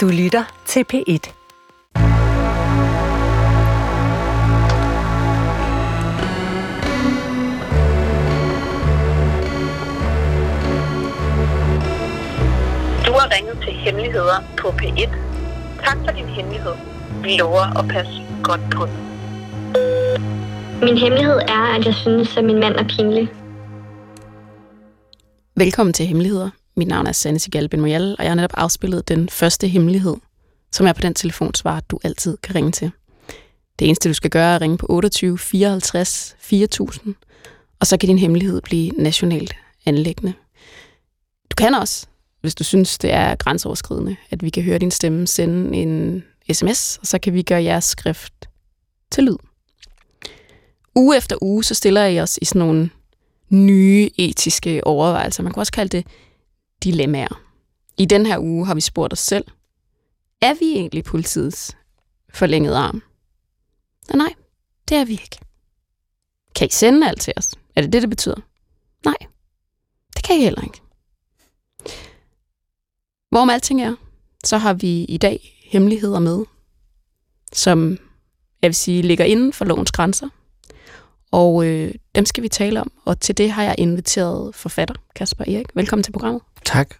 Du lytter til P1. Du har ringet til Hemmeligheder på P1. Tak for din hemmelighed. Vi lover at passe godt på den. Min hemmelighed er, at jeg synes, at min mand er pinlig. Velkommen til Hemmeligheder. Mit navn er Sanne Sigal Ben Moyal, og jeg har netop afspillet den første hemmelighed, som er på den telefonsvar, du altid kan ringe til. Det eneste, du skal gøre, er at ringe på 28 54 4000, og så kan din hemmelighed blive nationalt anlæggende. Du kan også, hvis du synes, det er grænseoverskridende, at vi kan høre din stemme, sende en sms, og så kan vi gøre jeres skrift til lyd. Uge efter uge, så stiller I os i sådan nogle nye etiske overvejelser. Man kan også kalde det dilemmaer. I den her uge har vi spurgt os selv, er vi egentlig politiets forlængede arm? Og nej, det er vi ikke. Kan I sende alt til os? Er det det, det betyder? Nej, det kan I heller ikke. Hvorom alting er, så har vi i dag hemmeligheder med, som jeg vil sige ligger inden for lovens grænser. Og øh, dem skal vi tale om, og til det har jeg inviteret forfatter Kasper Erik. Velkommen til programmet. Tak.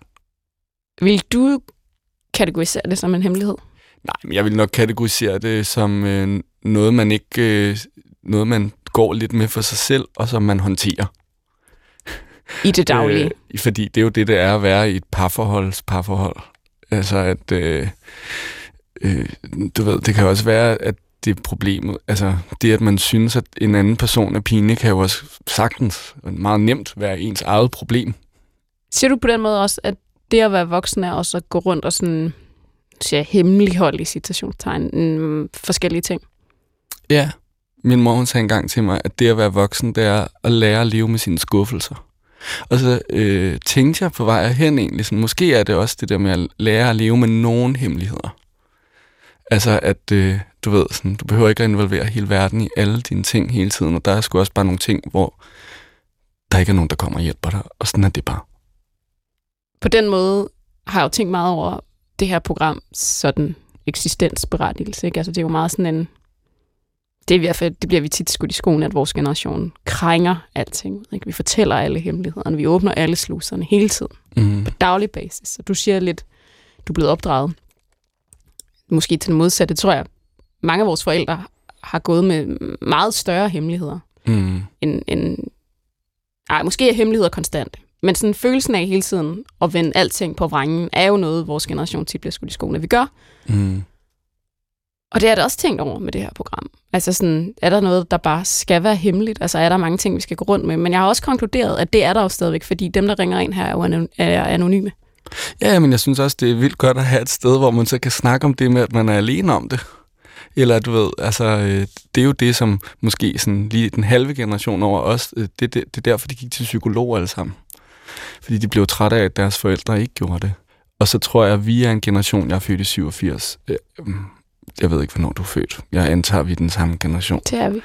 Vil du kategorisere det som en hemmelighed? Nej, men jeg vil nok kategorisere det som øh, noget, man ikke... Øh, noget, man går lidt med for sig selv, og som man håndterer. I det daglige? Øh, fordi det er jo det, det er at være i et parforholds parforhold. Altså at... Øh, øh, du ved, det kan også være, at det er problemet. Altså, det at man synes, at en anden person er pinlig, kan jo også sagtens meget nemt være ens eget problem. Siger du på den måde også, at det at være voksen er også at gå rundt og sådan, siger hemmelighold i citationstegn, mm, forskellige ting? Ja. Min mor hun sagde engang til mig, at det at være voksen, det er at lære at leve med sine skuffelser. Og så øh, tænkte jeg på vej hen egentlig, sådan, måske er det også det der med at lære at leve med nogen hemmeligheder. Altså at, øh, du ved, sådan, du behøver ikke at involvere hele verden i alle dine ting hele tiden, og der er sgu også bare nogle ting, hvor der ikke er nogen, der kommer og hjælper dig, og sådan er det bare. På den måde har jeg jo tænkt meget over det her program, sådan eksistensberettigelse, ikke? Altså det er jo meget sådan en, det er i hvert fald, det bliver vi tit skudt i skoen, at vores generation krænger alting. Ikke? Vi fortæller alle hemmelighederne, vi åbner alle sluserne hele tiden, Mm. på daglig basis. Og du siger lidt, du er blevet opdraget, måske til det modsatte, tror jeg, mange af vores forældre har gået med meget større hemmeligheder, Mm. end, end ej, måske er hemmeligheder konstant. Men sådan følelsen af hele tiden at vende alting på vrangen, er jo noget, vores generation tit bliver skudt i skoene, vi gør. Mm. Og det er der også tænkt over med det her program. Altså sådan, er der noget, der bare skal være hemmeligt? Altså er der mange ting, vi skal gå rundt med? Men jeg har også konkluderet, at det er der jo stadigvæk, fordi dem, der ringer ind her, er jo anon- er anonyme. Ja, men jeg synes også, det er vildt godt at have et sted, hvor man så kan snakke om det med, at man er alene om det. Eller du ved, altså, øh, det er jo det, som måske sådan lige den halve generation over os, øh, det, det, det er derfor, de gik til psykolog alle sammen. Fordi de blev trætte af, at deres forældre ikke gjorde det. Og så tror jeg, at vi er en generation, jeg er født i 87. Øh, mm, Jeg ved ikke, hvornår du er født. Jeg antager, vi er den samme generation. Det er vi.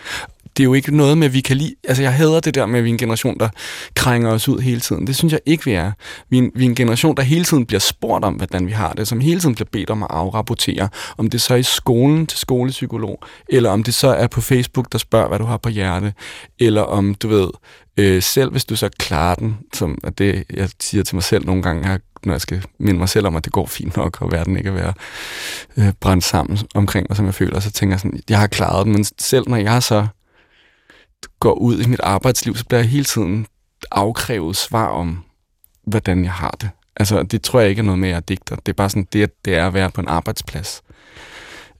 det er jo ikke noget med, at vi kan lide... Altså, jeg hader det der med, at vi er en generation, der krænger os ud hele tiden. Det synes jeg ikke, vi er. Vi er en, vi er en generation, der hele tiden bliver spurgt om, hvordan vi har det, som hele tiden bliver bedt om at afrapportere. Om det så er i skolen til skolepsykolog, eller om det så er på Facebook, der spørger, hvad du har på hjerte, eller om, du ved, øh, selv hvis du så klarer den, som er det, jeg siger til mig selv nogle gange, når jeg skal minde mig selv om, at det går fint nok, og verden ikke er være øh, brændt sammen omkring mig, som jeg føler, så tænker jeg sådan, jeg har klaret den, men selv når jeg så går ud i mit arbejdsliv, så bliver jeg hele tiden afkrævet svar om, hvordan jeg har det. Altså, det tror jeg ikke er noget med, at jeg digter. Det er bare sådan, det, det er at være på en arbejdsplads.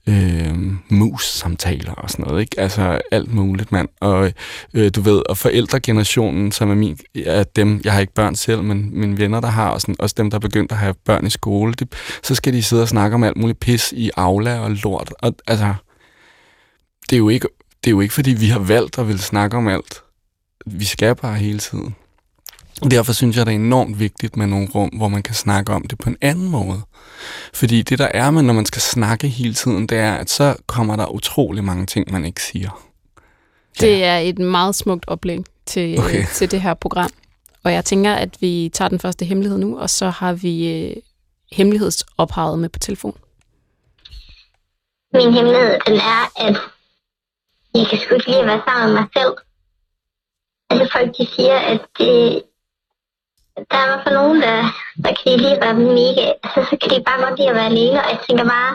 Øh, mus-samtaler og sådan noget, ikke? Altså, alt muligt, mand. Og øh, du ved, og forældregenerationen, som er min, er dem, jeg har ikke børn selv, men mine venner, der har, og sådan, også dem, der er begyndt at have børn i skole, de, så skal de sidde og snakke om alt muligt pis i Aula og lort. Og altså, det er jo ikke det er jo ikke, fordi vi har valgt at ville snakke om alt. Vi skal bare hele tiden. Derfor synes jeg, det er enormt vigtigt med nogle rum, hvor man kan snakke om det på en anden måde. Fordi det, der er med, når man skal snakke hele tiden, det er, at så kommer der utrolig mange ting, man ikke siger. Det er et meget smukt oplæg til, okay. Okay. til det her program. Og jeg tænker, at vi tager den første hemmelighed nu, og så har vi øh, hemmelighedsophavet med på telefon. min hemmelighed, den er, at jeg kan sgu ikke lide at være sammen med mig selv. Altså folk, de siger, at det, der er i hvert fald nogen, der, der kan de lige være mega, altså så kan de bare godt lide at være alene, og jeg tænker bare,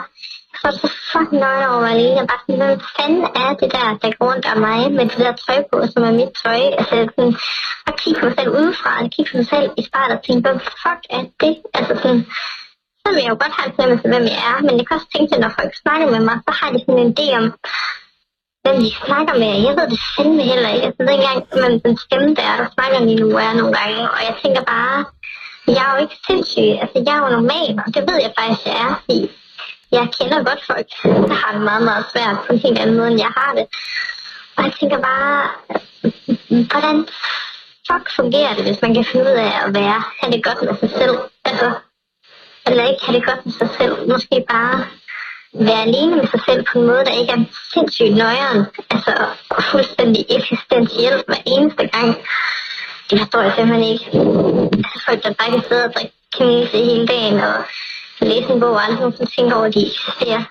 så er det så fucking nøje over at være alene, og bare sådan, hvem fanden er det der, der går rundt om mig med det der tøj på, som er mit tøj, altså sådan, at kigge på mig selv udefra, og kigge på mig selv i spejlet og tænke, hvem fuck er det, altså sådan, så vil jeg jo godt have en fornemmelse hvem jeg er, men jeg kan også tænke, at når folk snakker med mig, så har de sådan en idé om, hvem de snakker med. Jeg ved det fandme heller ikke. Altså, det er ikke den stemme der, der snakker lige nu er nogle gange. Og jeg tænker bare, jeg er jo ikke sindssyg. Altså, jeg er jo normal, og det ved jeg faktisk, jeg er. Fordi jeg kender godt folk, der har det meget, meget svært på en helt anden måde, end jeg har det. Og jeg tænker bare, hvordan fuck fungerer det, hvis man kan finde ud af at være, have det godt med sig selv? Altså, eller ikke have det godt med sig selv. Måske bare være alene med sig selv på en måde, der ikke er sindssygt nøjeren. Altså fuldstændig eksistentiel hver eneste gang. Det forstår jeg simpelthen ikke. Altså folk, der bare kan sidde og drikke kanise hele dagen og læse en bog og aldrig nogensinde tænke over, at de eksisterer.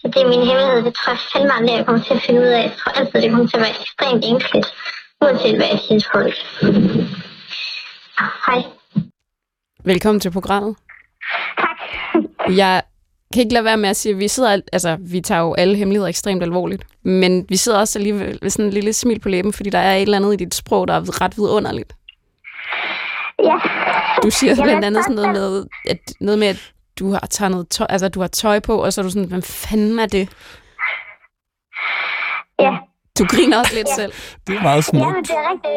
Så det er min hemmelighed. Det tror jeg fandme aldrig, jeg kommer til at finde ud af. Jeg tror altid, det kommer til at være ekstremt enkelt. Uanset hvad jeg synes folk. Hej. Velkommen til programmet. Tak. Jeg kan ikke lade være med at sige, at vi sidder, altså vi tager jo alle hemmeligheder ekstremt alvorligt, men vi sidder også alligevel med sådan en lille smil på læben, fordi der er et eller andet i dit sprog, der er ret vidunderligt. Ja. Du siger Jamen, blandt andet sådan noget med, at, noget med, at du har taget noget tøj, altså du har tøj på, og så er du sådan, hvad fanden er det? Ja. Du griner også lidt Ja. selv. Det er meget Ja, smukt. men det er rigtig,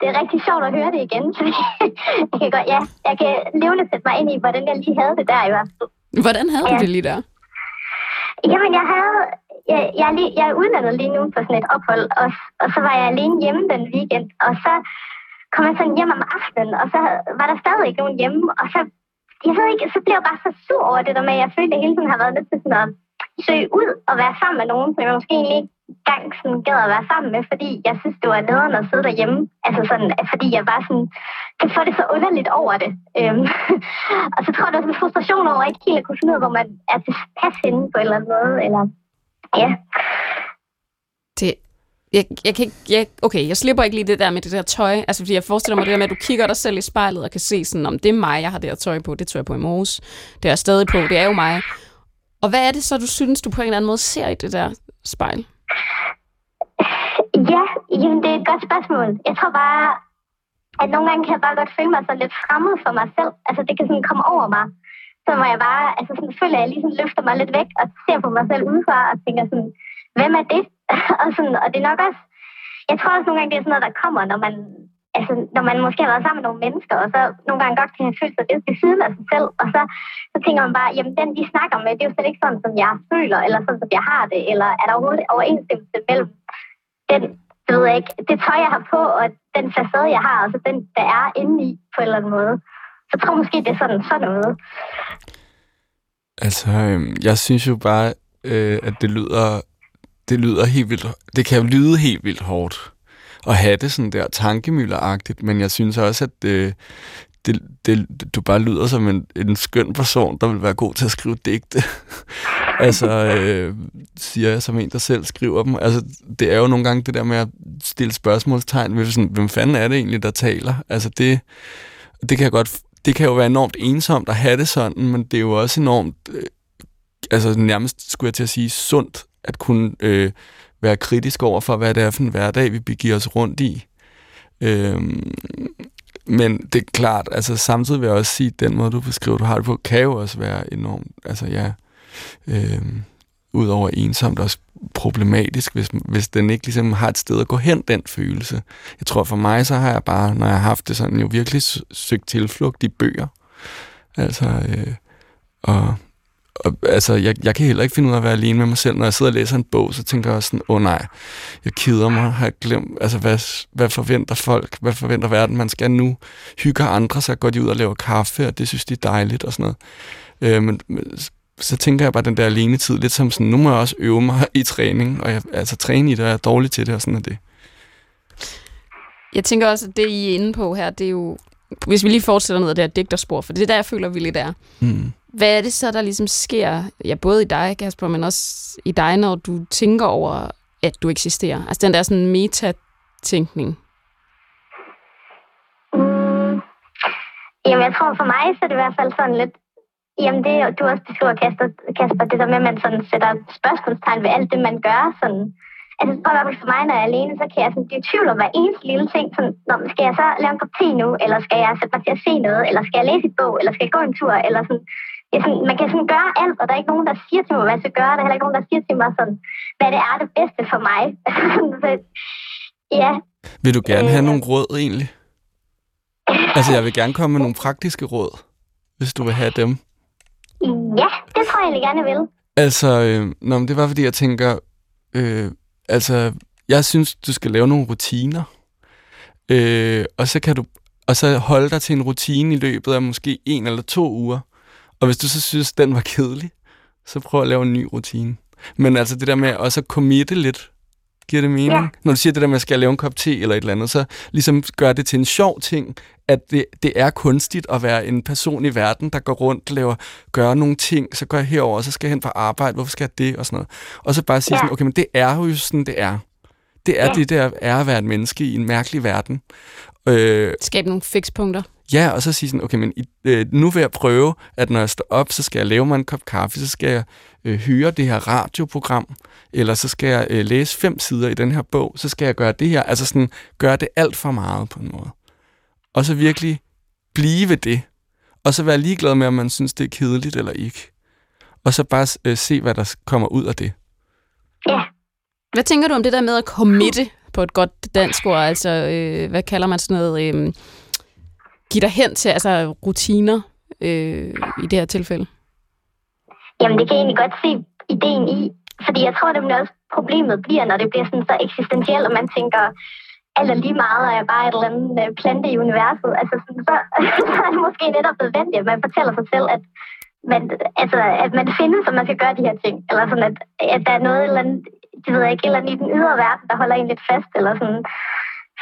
det er rigtig sjovt at høre det igen. fordi jeg kan godt, ja, jeg kan levende sætte mig ind i, hvordan jeg lige havde det der i hvert fald. Hvordan havde du Ja. det lige der? Jamen, jeg havde... Jeg, jeg, er lige, jeg er udlandet lige nu på sådan et ophold, og, og så var jeg alene hjemme den weekend, og så kom jeg sådan hjem om aftenen, og så var der stadig ikke nogen hjemme, og så, jeg ved ikke, så blev jeg bare så sur over det der med, at jeg følte, at jeg hele tiden har været nødt til sådan at søge ud og være sammen med nogen, som jeg måske egentlig ikke gang sådan gad at være sammen med, fordi jeg synes, det var nederen at sidde derhjemme. Altså sådan, fordi jeg bare sådan, kan få det så underligt over det. Øhm, og så tror jeg, der er sådan en frustration over, ikke helt at kunne finde ud af, hvor man er tilpas henne på en eller anden måde. Eller, ja. Det, jeg, jeg kan ikke, jeg, okay, jeg slipper ikke lige det der med det der tøj. Altså, fordi jeg forestiller mig det der med, at du kigger dig selv i spejlet og kan se sådan, om det er mig, jeg har det her tøj på. Det tøj jeg på i morges. Det er jeg stadig på. Det er jo mig. Og hvad er det så, du synes, du på en eller anden måde ser i det der spejl? Ja, jamen, det er et godt spørgsmål. Jeg tror bare, at nogle gange kan jeg bare godt føle mig så lidt fremmed for mig selv. Altså, det kan sådan komme over mig. Så må jeg bare, altså sådan føler jeg ligesom løfter mig lidt væk og ser på mig selv udefra og tænker sådan, hvem er det? og, sådan, og det er nok også, jeg tror også nogle gange, det er sådan noget, der kommer, når man, altså, når man måske har været sammen med nogle mennesker, og så nogle gange godt kan have følt sig lidt ved siden af sig selv, og så, så tænker man bare, jamen den, de snakker med, det er jo slet ikke sådan, som jeg føler, eller sådan, som jeg har det, eller er der overhovedet overensstemmelse mellem den, det ved jeg ikke, det tøj, jeg har på, og den facade, jeg har, og så den, der er inde i, på en eller anden måde. Så jeg tror måske, det er sådan, sådan noget. Altså, øhm, jeg synes jo bare, øh, at det lyder, det lyder helt vildt, det kan jo lyde helt vildt hårdt at have det sådan der tankemølleragtigt, men jeg synes også, at det, det, det, du bare lyder som en, en skøn person, der vil være god til at skrive digte. altså, øh, siger jeg som en, der selv skriver dem. Altså, det er jo nogle gange det der med at stille spørgsmålstegn ved, sådan, hvem fanden er det egentlig, der taler? Altså, det, det kan jeg godt det kan jo være enormt ensomt at have det sådan, men det er jo også enormt, øh, altså nærmest skulle jeg til at sige, sundt at kunne øh, være kritisk over for, hvad det er for en hverdag, vi begiver os rundt i. Øhm, men det er klart, altså samtidig vil jeg også sige, at den måde, du beskriver, du har det på, kan jo også være enormt, altså ja, øh, udover ensomt også problematisk, hvis, hvis den ikke ligesom har et sted at gå hen, den følelse. Jeg tror for mig, så har jeg bare, når jeg har haft det sådan, jo virkelig søgt tilflugt i bøger. Altså, øh, og, og altså, jeg, jeg kan heller ikke finde ud af at være alene med mig selv. Når jeg sidder og læser en bog, så tænker jeg også sådan, åh oh, nej, jeg keder mig, har jeg glemt, altså hvad, hvad forventer folk, hvad forventer verden, man skal nu, hygge andre, så går de ud og laver kaffe, og det synes de er dejligt og sådan noget. Øh, men, men så tænker jeg bare den der alene tid lidt som sådan, nu må jeg også øve mig i træning, og jeg, altså træne i det, og jeg er dårlig til det, og sådan er det. Jeg tænker også, at det, I er inde på her, det er jo... Hvis vi lige fortsætter ned ad det her digterspor, for det er der, jeg føler, vi lidt er. Mm hvad er det så, der ligesom sker, ja, både i dig, Kasper, men også i dig, når du tænker over, at du eksisterer? Altså den der sådan metatænkning. Mm, jamen, jeg tror for mig, så er det i hvert fald sådan lidt... Jamen, det du også beskriver, Kasper, Kasper, det der med, at man sådan sætter spørgsmålstegn ved alt det, man gør. Sådan, altså, det tror for mig, når jeg er alene, så kan jeg sådan blive i tvivl om hver eneste lille ting. Sådan, Nå, skal jeg så lave en kop te nu? Eller skal jeg sætte mig til at se noget? Eller skal jeg læse et bog? Eller skal jeg gå en tur? Eller sådan, ja, sådan, man kan sådan gøre alt, og der er ikke nogen, der siger til mig, hvad jeg skal gøre. Der er heller ikke nogen, der siger til mig, sådan, hvad det er det bedste for mig. så, ja. Vil du gerne have Øh. nogle råd egentlig? Altså, jeg vil gerne komme med nogle praktiske råd, hvis du vil have dem. Ja, det tror jeg egentlig gerne, jeg vil. Altså, øh, nå, men det var fordi, jeg tænker, øh, altså, jeg synes, du skal lave nogle rutiner. Øh, og så kan du og så holde dig til en rutine i løbet af måske en eller to uger. Og hvis du så synes, den var kedelig, så prøv at lave en ny rutine. Men altså det der med også at committe lidt, giver det mening? Ja. Når du siger det der med, at skal jeg lave en kop te eller et eller andet, så ligesom gør det til en sjov ting, at det, det er kunstigt at være en person i verden, der går rundt, laver, gør nogle ting, så går jeg herover, og så skal jeg hen på arbejde, hvorfor skal jeg det, og sådan noget. Og så bare sige Ja. sådan, okay, men det er jo sådan, det er. Det er Ja. det, der er at være et menneske i en mærkelig verden. Øh, Skabe nogle fikspunkter. Ja, og så sige sådan, okay, men øh, nu vil jeg prøve, at når jeg står op, så skal jeg lave mig en kop kaffe, så skal jeg øh, høre det her radioprogram, eller så skal jeg øh, læse fem sider i den her bog, så skal jeg gøre det her, altså sådan, gøre det alt for meget på en måde. Og så virkelig blive ved det, og så være ligeglad med, om man synes, det er kedeligt eller ikke. Og så bare øh, se, hvad der kommer ud af det. Ja. Hvad tænker du om det der med at committe på et godt dansk ord? Altså, øh, hvad kalder man sådan noget? Øh, give dig hen til, altså rutiner øh, i det her tilfælde? Jamen, det kan jeg egentlig godt se ideen i. Fordi jeg tror det er også, problemet bliver, når det bliver sådan så eksistentielt, og man tænker, alt er lige meget, og jeg er bare et eller andet øh, plante i universet. Altså, sådan, så, så er det måske netop nødvendigt, at man fortæller sig selv, at man, altså, at man findes, og man skal gøre de her ting. Eller sådan, at, at der er noget eller andet, det ved jeg ikke, eller andet i den ydre verden, der holder en lidt fast, eller sådan,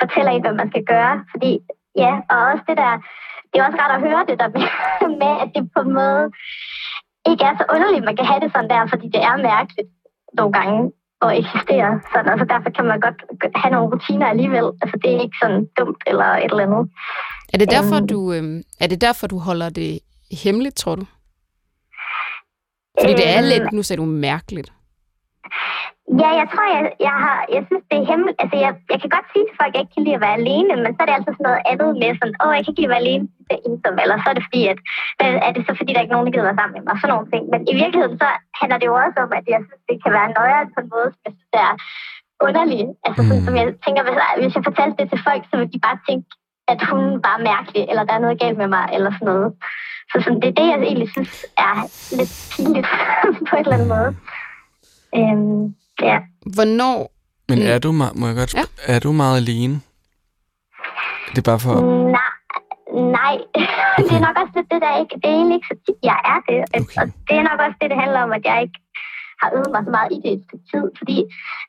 fortæller en, hvad man skal gøre. Fordi, ja, og også det der, det er også rart at høre det der med, med at det på en måde ikke er så underligt, man kan have det sådan der, fordi det er mærkeligt nogle gange at eksistere. Sådan, altså derfor kan man godt have nogle rutiner alligevel. Altså det er ikke sådan dumt eller et eller andet. Er det derfor, Øhm. du, øh, er det derfor, du holder det hemmeligt, tror du? Fordi det er Øhm, lidt, nu sagde du mærkeligt. Ja, jeg tror, jeg, jeg, har, jeg synes, det er hemmeligt. Altså, jeg, jeg kan godt sige til folk, at jeg ikke kan lide at være alene, men så er det altid sådan noget andet med sådan, åh, jeg kan ikke lide at være alene, det er ensom, eller så er det fordi, at, er det så fordi, der er ikke nogen, der gider være sammen med mig, sådan nogle ting. Men i virkeligheden, så handler det jo også om, at jeg synes, det kan være nøjere på en måde, som jeg synes, det er underligt. Altså, sådan, Mm. som jeg tænker, hvis, hvis jeg fortalte det til folk, så ville de bare tænke, at hun bare er mærkelig, eller der er noget galt med mig, eller sådan noget. Så sådan, det er det, jeg egentlig synes er lidt pinligt på en eller anden måde. Øhm, ja. Hvornår, Men er du, må jeg godt, Ja. ja. er du meget alene? Det er bare for... Nej, nej. det er nok også lidt det, der ikke... Det er egentlig ikke så tit, jeg er det. Okay. Og det er nok også det, det handler om, at jeg ikke har øvet mig så meget i det et stykke tid. Fordi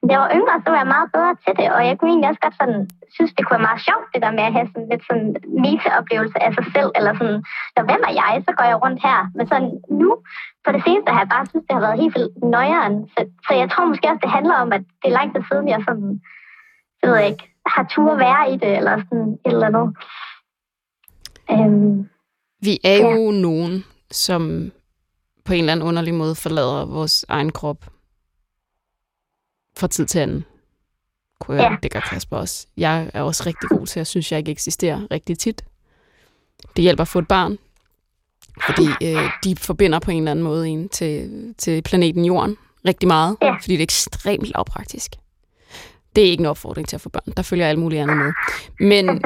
da jeg var yngre, så var jeg meget bedre til det. Og jeg kunne egentlig også godt sådan, synes, det kunne være meget sjovt, det der med at have sådan lidt sådan meta-oplevelse af sig selv. Eller sådan, når hvem er jeg? Så går jeg rundt her. Men sådan nu, på det seneste, har jeg bare synes, det har været helt vildt nøjeren. Så, så jeg tror måske også, det handler om, at det er lang tid siden, jeg sådan, det ved jeg ikke, har tur at være i det, eller sådan et eller andet. Øhm, vi er jo nogen, som på en eller anden underlig måde forlader vores egen krop fra tid til anden. Kunne jeg, Ja. Det gør Kasper også. Jeg er også rigtig god til at synes, jeg ikke eksisterer rigtig tit. Det hjælper at få et barn, fordi øh, de forbinder på en eller anden måde en til, til planeten Jorden rigtig meget, Ja. fordi det er ekstremt lavpraktisk. Det er ikke en opfordring til at få børn. Der følger alt muligt andet med. Men,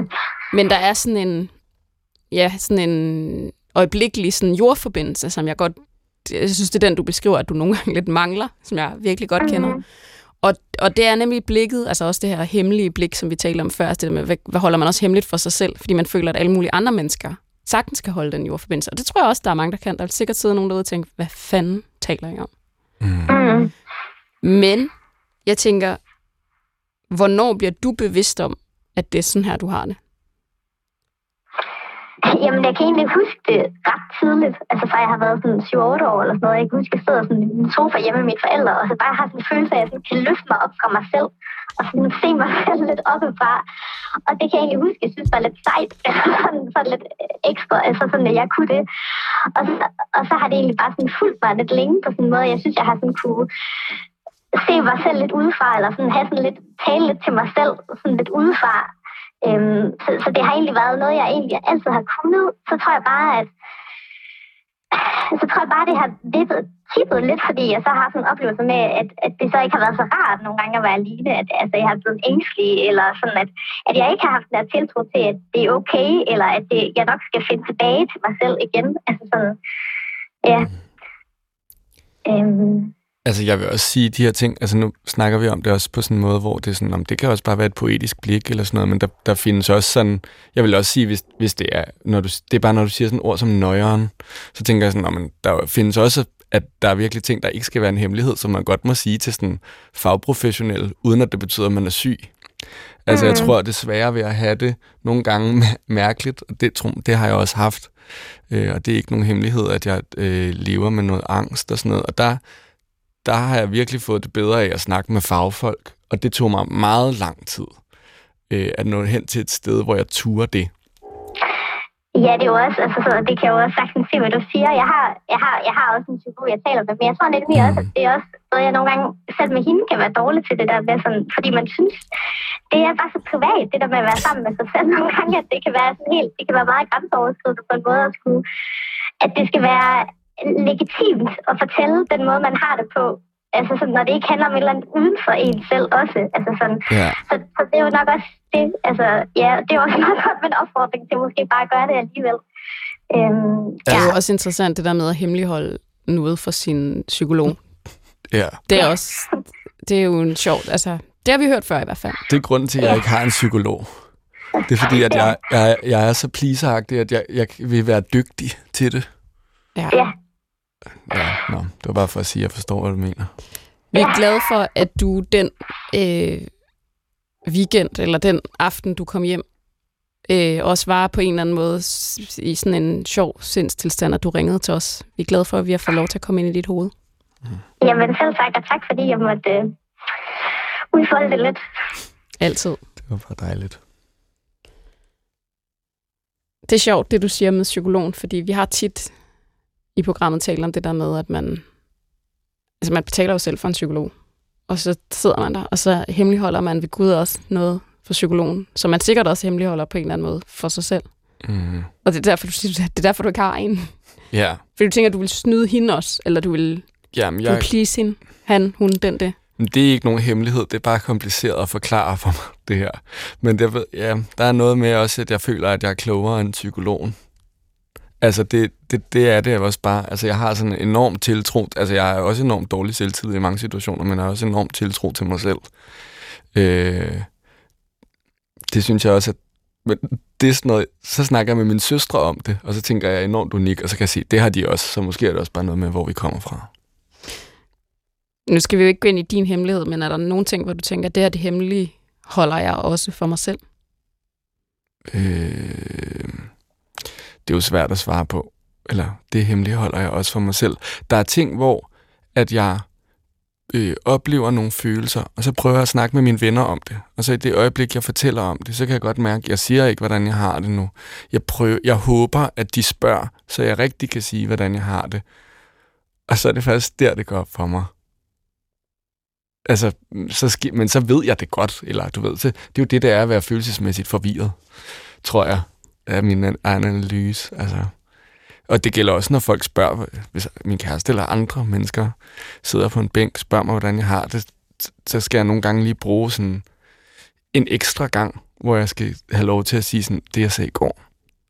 men der er sådan en, ja, sådan en øjeblikkelig sådan jordforbindelse, som jeg godt, jeg synes, det er den, du beskriver, at du nogle gange lidt mangler, som jeg virkelig godt kender. Mhm. Og, og det er nemlig blikket, altså også det her hemmelige blik, som vi talte om før, altså det med, hvad, hvad holder man også hemmeligt for sig selv, fordi man føler, at alle mulige andre mennesker sagtens kan holde den jordforbindelse. Og det tror jeg også, der er mange, der kan. Der vil sikkert sidde nogen derude og tænke, hvad fanden taler jeg om? Mm. mm. Men jeg tænker, hvornår bliver du bevidst om, at det er sådan her, du har det? Jamen, jeg kan egentlig huske det ret tidligt. Altså, fra jeg har været sådan 7-8 år eller sådan noget. Jeg kan huske, at jeg sidder sådan i en sofa hjemme med mine forældre, og så bare har sådan en følelse af, at jeg sådan kan løfte mig op fra mig selv, og sådan se mig selv lidt oppefra. Og det kan jeg egentlig huske, jeg synes var lidt sejt. sådan, sådan lidt ekstra, altså sådan, at jeg kunne det. Og så, og så har det egentlig bare sådan fulgt mig lidt længe på sådan en måde. Jeg synes, jeg har sådan kunne se mig selv lidt udefra, eller sådan have sådan lidt, tale lidt til mig selv, sådan lidt udefra. Øhm, så, så det har egentlig været noget, jeg egentlig altid har kunnet. Så tror jeg bare, at så tror jeg bare, det har vippet, tippet lidt, fordi jeg så har sådan en oplevelse med, at, at det så ikke har været så rart nogle gange at være alene, at altså, jeg har blevet ængstelig, eller sådan, at, at jeg ikke har haft den der tiltro til, at det er okay, eller at det, jeg nok skal finde tilbage til mig selv igen. Altså sådan, ja. Øhm, Altså, jeg vil også sige de her ting, altså nu snakker vi om det også på sådan en måde, hvor det er sådan, om det kan også bare være et poetisk blik eller sådan noget, men der, der findes også sådan, jeg vil også sige, hvis, hvis det er, når du, det er bare når du siger sådan ord som nøjeren, så tænker jeg sådan, men der findes også, at der er virkelig ting, der ikke skal være en hemmelighed, som man godt må sige til sådan fagprofessionel, uden at det betyder, at man er syg. Altså, mm. jeg tror, det er sværere ved at have det nogle gange mærkeligt, og det, tror, det har jeg også haft. Øh, og det er ikke nogen hemmelighed, at jeg øh, lever med noget angst og sådan noget. Og der, der har jeg virkelig fået det bedre af at snakke med fagfolk, og det tog mig meget lang tid øh, at nå hen til et sted, hvor jeg turer det. Ja, det er jo også, altså, så det kan jo også sagtens se, hvad du siger. Jeg har, jeg har, jeg har også en psykolog, jeg taler med, men jeg tror lidt mere mm. også, at det er også noget, jeg nogle gange selv med hende kan være dårlig til det der med sådan, fordi man synes, det er bare så privat, det der med at være sammen med sig selv nogle gange, at det kan være sådan helt, det kan være meget grænseoverskridende på en måde at skulle, at det skal være legitimt at fortælle den måde, man har det på. Altså sådan, når det ikke handler om et eller andet uden for en selv også. Altså sådan, ja. så, så, det er jo nok også det. Altså, ja, det er også meget godt med en opfordring til måske bare at gøre det alligevel. Øhm, ja. Det er jo også interessant, det der med at hemmeligholde noget for sin psykolog. Ja. Det er også, det er jo en sjov, altså, det har vi hørt før i hvert fald. Det er grunden til, at jeg ikke har en psykolog. Det er fordi, at jeg, jeg, jeg er så pleaseragtig, at jeg, jeg vil være dygtig til det. Ja. ja. Ja, nå, det var bare for at sige, at jeg forstår, hvad du mener. Vi er glade for, at du den øh, weekend, eller den aften, du kom hjem, øh, også var på en eller anden måde i sådan en sjov sindstilstand, at du ringede til os. Vi er glade for, at vi har fået lov til at komme ind i dit hoved. Mm. Jamen selv tak, og tak fordi jeg måtte øh, udfolde det lidt. Altid. Det var bare dejligt. Det er sjovt, det du siger med psykologen, fordi vi har tit i programmet taler om det der med, at man, altså man betaler jo selv for en psykolog, og så sidder man der, og så hemmeligholder man ved Gud også noget for psykologen, som man sikkert også hemmeligholder på en eller anden måde for sig selv. Mm. Og det er derfor, du det er derfor, du ikke har en. Ja. Fordi du tænker, at du vil snyde hende også, eller du vil, Jamen, jeg... please hende, han, hun, den, det. Det er ikke nogen hemmelighed, det er bare kompliceret at forklare for mig, det her. Men det, ja, der er noget med også, at jeg føler, at jeg er klogere end psykologen. Altså, det, det, det er det også bare. Altså, jeg har sådan en enorm tiltro. Altså, jeg er også enormt dårlig selvtillid i mange situationer, men jeg har også enorm tiltro til mig selv. Øh, det synes jeg også, at men det er sådan noget, så snakker jeg med mine søstre om det, og så tænker jeg, jeg er enormt unik, og så kan jeg sige, det har de også, så måske er det også bare noget med, hvor vi kommer fra. Nu skal vi jo ikke gå ind i din hemmelighed, men er der nogle ting, hvor du tænker, det her det hemmelige holder jeg også for mig selv? Øh, det er jo svært at svare på. Eller det hemmeligholder jeg også for mig selv. Der er ting, hvor at jeg øh, oplever nogle følelser, og så prøver jeg at snakke med mine venner om det. Og så i det øjeblik, jeg fortæller om det, så kan jeg godt mærke, at jeg siger ikke, hvordan jeg har det nu. Jeg, prøver, jeg håber, at de spørger, så jeg rigtig kan sige, hvordan jeg har det. Og så er det faktisk der, det går op for mig. Altså, så sk- men så ved jeg det godt, eller du ved, så det er jo det, der er at være følelsesmæssigt forvirret, tror jeg af min egen analyse. Altså. Og det gælder også, når folk spørger, hvis min kæreste eller andre mennesker sidder på en bænk, spørger mig, hvordan jeg har det, så skal jeg nogle gange lige bruge sådan en ekstra gang, hvor jeg skal have lov til at sige sådan, det jeg sagde i går,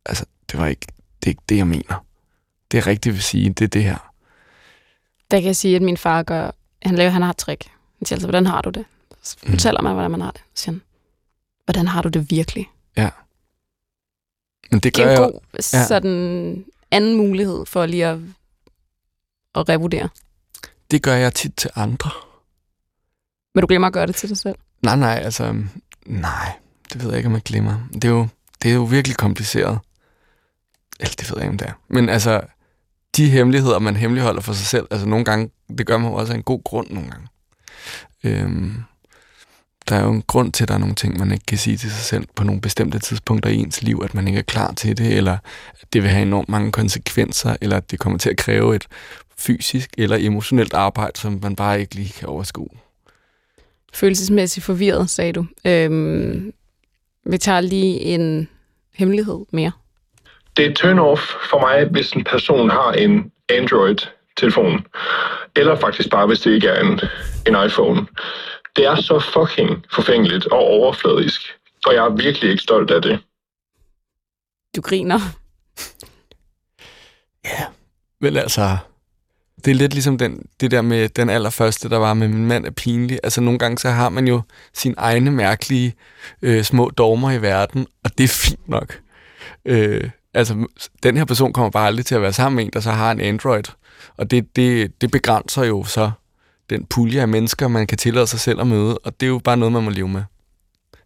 altså, det var ikke det, er ikke det jeg mener. Det er rigtigt vil sige, det er det her. Der kan jeg sige, at min far gør, han laver, han har et trick. Han siger altså, hvordan har du det? Så mm. fortæller mm. mig, hvordan man har det. Så siger han, hvordan har du det virkelig? Ja. Men det, gør det er en god ja. sådan anden mulighed for lige at, at revurdere. Det gør jeg tit til andre. Men du glemmer at gøre det til dig selv? Nej, nej, altså, nej, det ved jeg ikke, om jeg glemmer. Det er jo, det er jo virkelig kompliceret. Eller det ved jeg ikke, om det er. Men altså, de hemmeligheder, man hemmeligholder for sig selv, altså nogle gange, det gør man jo også af en god grund nogle gange. Øhm, der er jo en grund til, at der er nogle ting, man ikke kan sige til sig selv på nogle bestemte tidspunkter i ens liv, at man ikke er klar til det, eller at det vil have enormt mange konsekvenser, eller at det kommer til at kræve et fysisk eller emotionelt arbejde, som man bare ikke lige kan overskue. Følelsesmæssigt forvirret, sagde du. Øhm, vi tager lige en hemmelighed mere. Det er turn-off for mig, hvis en person har en Android-telefon. Eller faktisk bare, hvis det ikke er en, en iPhone. Det er så fucking forfængeligt og overfladisk. Og jeg er virkelig ikke stolt af det. Du griner. Ja, vel altså, det er lidt ligesom den, det der med den allerførste, der var med min mand er pinlig. Altså nogle gange, så har man jo sine egne mærkelige øh, små dogmer i verden, og det er fint nok. Øh, altså, den her person kommer bare aldrig til at være sammen med en, der så har en Android. Og det, det, det begrænser jo så den pulje af mennesker, man kan tillade sig selv at møde, og det er jo bare noget, man må leve med.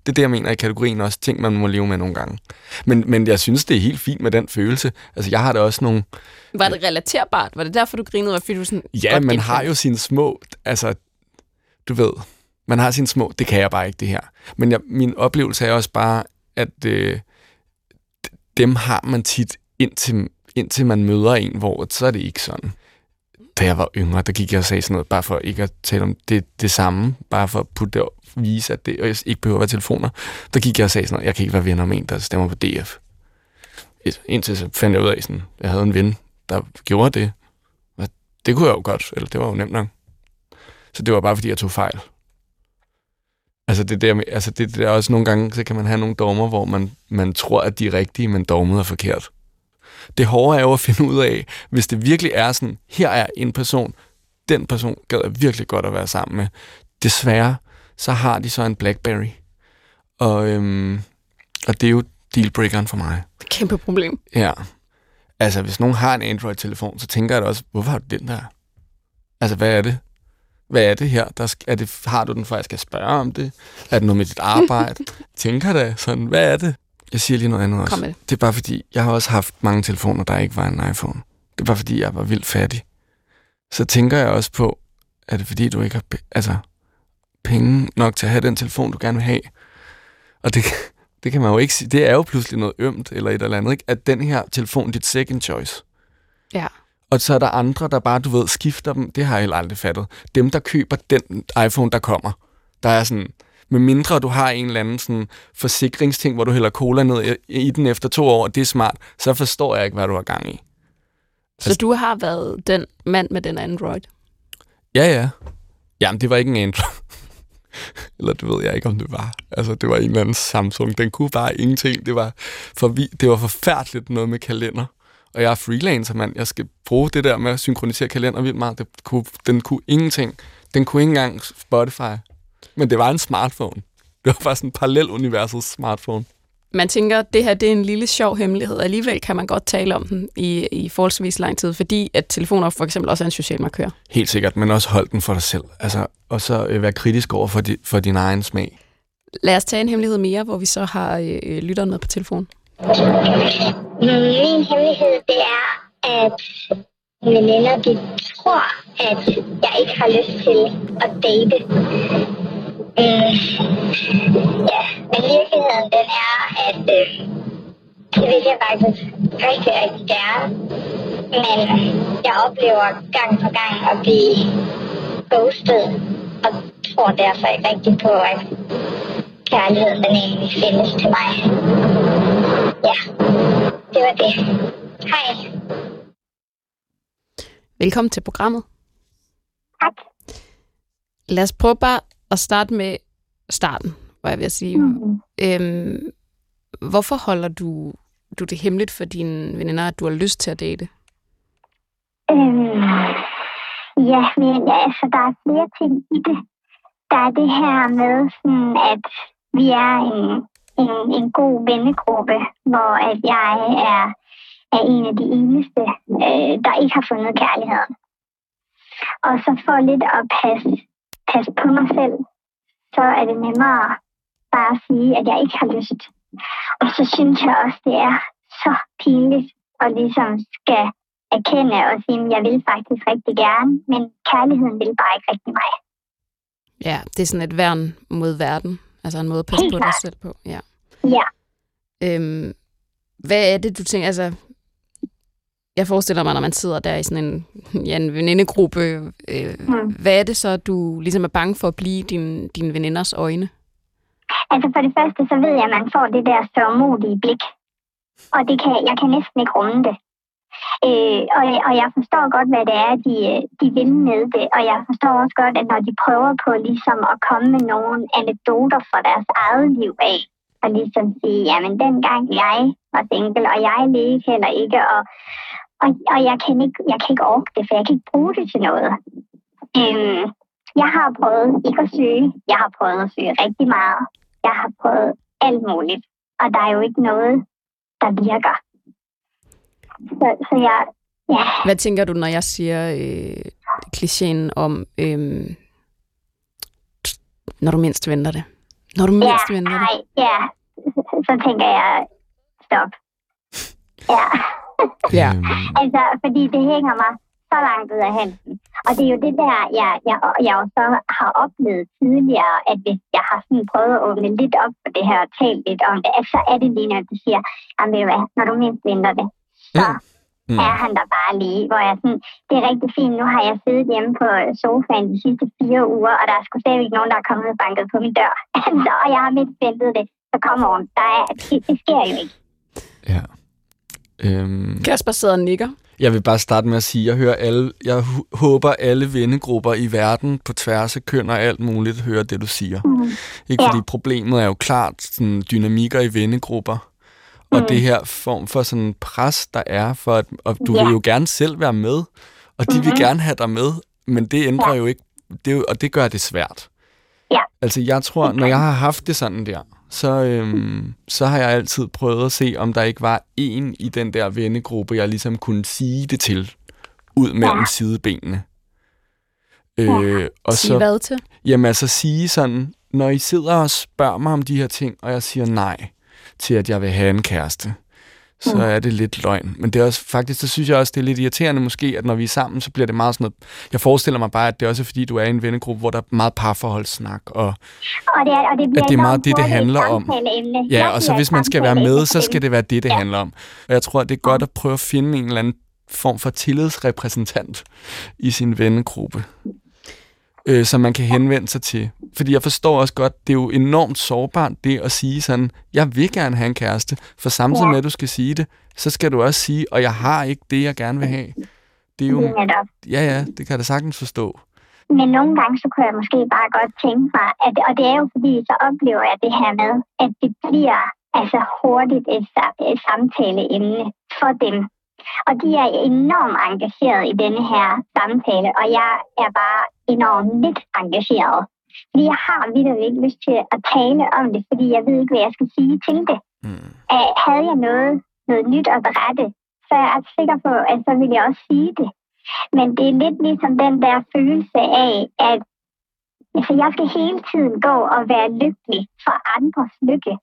Det er det, jeg mener i kategorien også, ting, man må leve med nogle gange. Men, men jeg synes, det er helt fint med den følelse. Altså, jeg har da også nogle... Var det relaterbart? Var det derfor, du grinede? Var, fordi du sådan Ja, man har jo sine små... Altså, du ved, man har sine små... Det kan jeg bare ikke, det her. Men jeg, min oplevelse er også bare, at øh, dem har man tit, indtil, indtil man møder en, hvor så er det ikke sådan. Da jeg var yngre, der gik jeg og sagde sådan noget, bare for ikke at tale om det, det samme, bare for at putte det, vise, at det jeg ikke behøver at være telefoner. Der gik jeg og sagde sådan noget, jeg kan ikke være venner med en, der stemmer på DF. Et, indtil så fandt jeg ud af, sådan, jeg havde en ven, der gjorde det. Og det kunne jeg jo godt, eller det var jo nemt nok. Så det var bare, fordi jeg tog fejl. Altså det der altså det, det også nogle gange, så kan man have nogle dogmer, hvor man, man tror, at de er rigtige, men dogmet er forkert. Det hårde er jo at finde ud af, hvis det virkelig er sådan, her er en person, den person gad jeg virkelig godt at være sammen med. Desværre, så har de så en Blackberry. Og, øhm, og det er jo dealbreakeren for mig. Kæmpe problem. Ja. Altså, hvis nogen har en Android-telefon, så tænker jeg da også, hvorfor har du den der? Altså, hvad er det? Hvad er det her? Der er det, har du den for, at jeg skal spørge om det? Er det noget med dit arbejde? tænker da sådan, hvad er det? Jeg siger lige noget andet også. Kom med det. Er bare fordi, jeg har også haft mange telefoner, der ikke var en iPhone. Det er bare fordi, jeg var vildt fattig. Så tænker jeg også på, er det fordi, du ikke har altså, penge nok til at have den telefon, du gerne vil have? Og det, det kan man jo ikke sige. Det er jo pludselig noget ømt eller et eller andet, ikke? At den her telefon dit second choice. Ja. Og så er der andre, der bare, du ved, skifter dem. Det har jeg heller aldrig fattet. Dem, der køber den iPhone, der kommer. Der er sådan, med mindre du har en eller anden sådan forsikringsting, hvor du hælder cola ned i, den efter to år, og det er smart, så forstår jeg ikke, hvad du har gang i. Så du har været den mand med den Android? Ja, ja. Jamen, det var ikke en Android. Eller det ved jeg ikke, om det var. Altså, det var en eller anden Samsung. Den kunne bare ingenting. Det var, for det var forfærdeligt noget med kalender. Og jeg er freelancer, mand. Jeg skal bruge det der med at synkronisere kalender vildt meget. Det kunne, den kunne ingenting. Den kunne ikke engang Spotify. Men det var en smartphone. Det var bare sådan en parallel universets smartphone. Man tænker, at det her det er en lille sjov hemmelighed. Alligevel kan man godt tale om den i, i forholdsvis lang tid, fordi at telefoner for eksempel også er en social markør. Helt sikkert, men også hold den for dig selv. Altså, og så øh, være kritisk over for, di, for din egen smag. Lad os tage en hemmelighed mere, hvor vi så har øh, lytteren med på telefon. Min hemmelighed, det er, at veninder, de tror, at jeg ikke har lyst til at date. Øh, ja, men virkeligheden, den er, at øh, det vil jeg faktisk rigtig, rigtig gerne. Men jeg oplever gang på gang at blive ghostet, og tror derfor ikke rigtig på, at kærligheden den egentlig findes til mig. Ja, det var det. Hej. Velkommen til programmet. Tak. Lad os prøve bare at starte med starten, hvor jeg vil sige. Mm. Øhm, hvorfor holder du, du det hemmeligt for dine veninder, at du har lyst til at date? Øhm, ja, men altså, der er flere ting i det. Der er det her med, sådan, at vi er en, en, en god vennegruppe, hvor at jeg er, er en af de eneste, øh, der ikke har fundet kærligheden. Og så for lidt at passe, passe på mig selv, så er det nemmere bare at sige, at jeg ikke har lyst. Og så synes jeg også, det er så pinligt, og ligesom skal erkende og sige, at jeg vil faktisk rigtig gerne, men kærligheden vil bare ikke rigtig mig. Ja, det er sådan et værn mod verden. Altså en måde at passe Helt på dig klart. selv på. Ja. Ja, Øhm, hvad er det, du tænker? Altså, jeg forestiller mig, når man sidder der i sådan en, ja, en venindegruppe, øh, Mm. hvad er det så, du ligesom er bange for at blive din, dine veninders øjne? altså for det første, så ved jeg, at man får det der sørmodige blik. Og det kan, jeg kan næsten ikke rumme det. Øh, og, og jeg forstår godt, hvad det er, de, de vil med det. Og jeg forstår også godt, at når de prøver på ligesom at komme med nogle anekdoter fra deres eget liv af, og ligesom sige, jamen dengang jeg var single, og jeg ledte heller ikke, og, og, og jeg, kan ikke, jeg kan ikke orke det, for jeg kan ikke bruge det til noget. Øhm, jeg har prøvet ikke at søge. Jeg har prøvet at søge rigtig meget. Jeg har prøvet alt muligt. Og der er jo ikke noget, der virker. Så, så jeg, ja, Hvad tænker du, når jeg siger øh, klichéen om, øh, når du mindst venter det? Når du mindst ja, venter det? nej, ja, så tænker jeg, stop. Ja, Ja. Øhm, altså, fordi det hænger mig så langt ud af halsen. Og det er jo det der, jeg, jeg, jeg også har oplevet tidligere, at hvis jeg har sådan prøvet at åbne lidt op for det her og tale lidt om det, at så er det lige, når du siger, jamen ved du hvad, når du mindst venter det, så Mm. er han der bare lige, hvor jeg sådan, det er rigtig fint, nu har jeg siddet hjemme på sofaen de sidste fire uger, og der er sgu slet ikke nogen, der er kommet og banket på min dør. Altså, og jeg har mindst ventet det, så kom on, der er, det, det sker jo ikke. ja. Øhm, Kasper sidder og nikker. Jeg vil bare starte med at sige, at jeg hører alle, jeg håber alle vennegrupper i verden på tværs af køn og alt muligt hører det, du siger. Mm. Ikke Ja. fordi problemet er jo klart sådan dynamikker i vennegrupper. Og Mm. det her form for sådan pres, der er for, at og du Ja. vil jo gerne selv være med, og de vil Mhm. gerne have dig med, men det ændrer jo ikke, det og det gør det svært. Ja. Altså jeg tror, når jeg har haft det sådan der, så, øhm, så har jeg altid prøvet at se, om der ikke var en i den der vennegruppe, jeg ligesom kunne sige det til, ud mellem Ja. sidebenene. Øh, og Sige så, hvad til? Jamen altså sige sådan, når I sidder og spørger mig om de her ting, og jeg siger nej til, at jeg vil have en kæreste, så Mm. er det lidt løgn. Men det er også, faktisk, så synes jeg også, det er lidt irriterende måske, at når vi er sammen, så bliver det meget sådan noget... Jeg forestiller mig bare, at det er også fordi, du er i en vennegruppe, hvor der er meget parforholdssnak, og Og det, er, og det, At det er meget det, det handler om. Ja, Jeg og så hvis man skal være med, så skal det være det, det Ja. handler om. Og jeg tror, det er godt at prøve at finde en eller anden form for tillidsrepræsentant i sin vennegruppe, øh, som man kan henvende sig til. Fordi jeg forstår også godt, det er jo enormt sårbart, det at sige sådan, jeg vil gerne have en kæreste, for samtidig med, at du skal sige det, så skal du også sige, og jeg har ikke det, jeg gerne vil have. Det er jo, ja ja, det kan jeg da sagtens forstå. Men nogle gange, så kunne jeg måske bare godt tænke mig, at, og det er jo fordi, så oplever jeg det her med, at det bliver altså hurtigt et, et samtaleemne for dem. Og de er enormt engageret i denne her samtale, og jeg er bare enormt lidt engageret. Fordi jeg har vildt ikke lyst til at tale om det, fordi jeg ved ikke, hvad jeg skal sige til det. Mm. Uh, havde jeg noget, noget nyt at berette, så er jeg sikker på, at så vil jeg også sige det. Men det er lidt ligesom den der følelse af, at altså, jeg skal hele tiden gå og være lykkelig for andres lykke.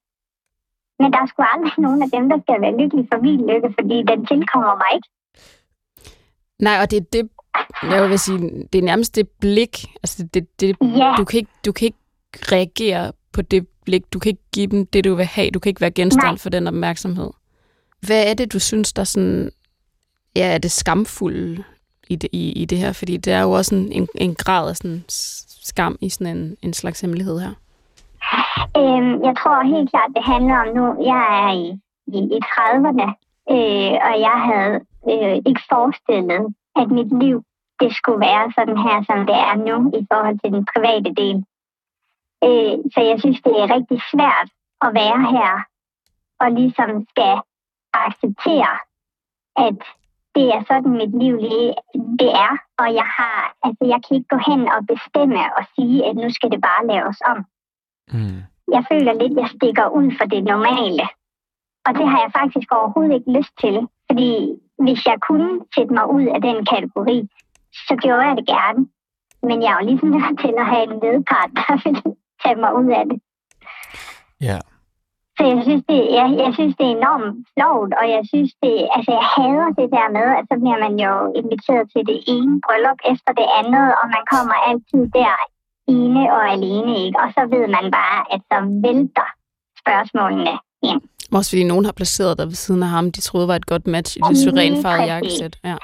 Men der er sgu aldrig nogen af dem, der skal være lykkelig for min lykke, fordi den tilkommer mig ikke. Nej, og det er det, jeg vil sige, det er nærmest det blik, altså det, det, det Ja, du, kan ikke, du kan ikke reagere på det blik, du kan ikke give dem det, du vil have, du kan ikke være genstand Nej. for den opmærksomhed. Hvad er det, du synes, der sådan, ja, er det skamfulde i det, i, i det her? Fordi det er jo også en, en, en grad af sådan skam i sådan en, en slags hemmelighed her. øhm, jeg tror helt klart, det handler om nu, jeg er i, i, i 30'erne, øh, og jeg havde øh, ikke forestillet, at mit liv det skulle være sådan her, som det er nu i forhold til den private del. Øh, så jeg synes, det er rigtig svært at være her og ligesom skal acceptere, at det er sådan mit liv lige det er, og jeg har, altså jeg kan ikke gå hen og bestemme og sige, at nu skal det bare laves om. Mm. Jeg føler lidt, at jeg stikker ud for det normale. Og det har jeg faktisk overhovedet ikke lyst til, fordi hvis jeg kunne sætte mig ud af den kategori, så gjorde jeg det gerne. Men jeg er jo ligesom nødt til at have en medpart, der vil tage mig ud af det. Ja. Så jeg synes, det, jeg, jeg synes, det er enormt flovt, og jeg synes, det, altså jeg hader det der med, at så bliver man jo inviteret til det ene bryllup efter det andet, og man kommer altid der ene og alene, ikke? Og så ved man bare, at så vælter spørgsmålene ind. Også fordi nogen har placeret dig ved siden af ham, de troede var et godt match. I det syrenfarvede jakkesæt. Ja.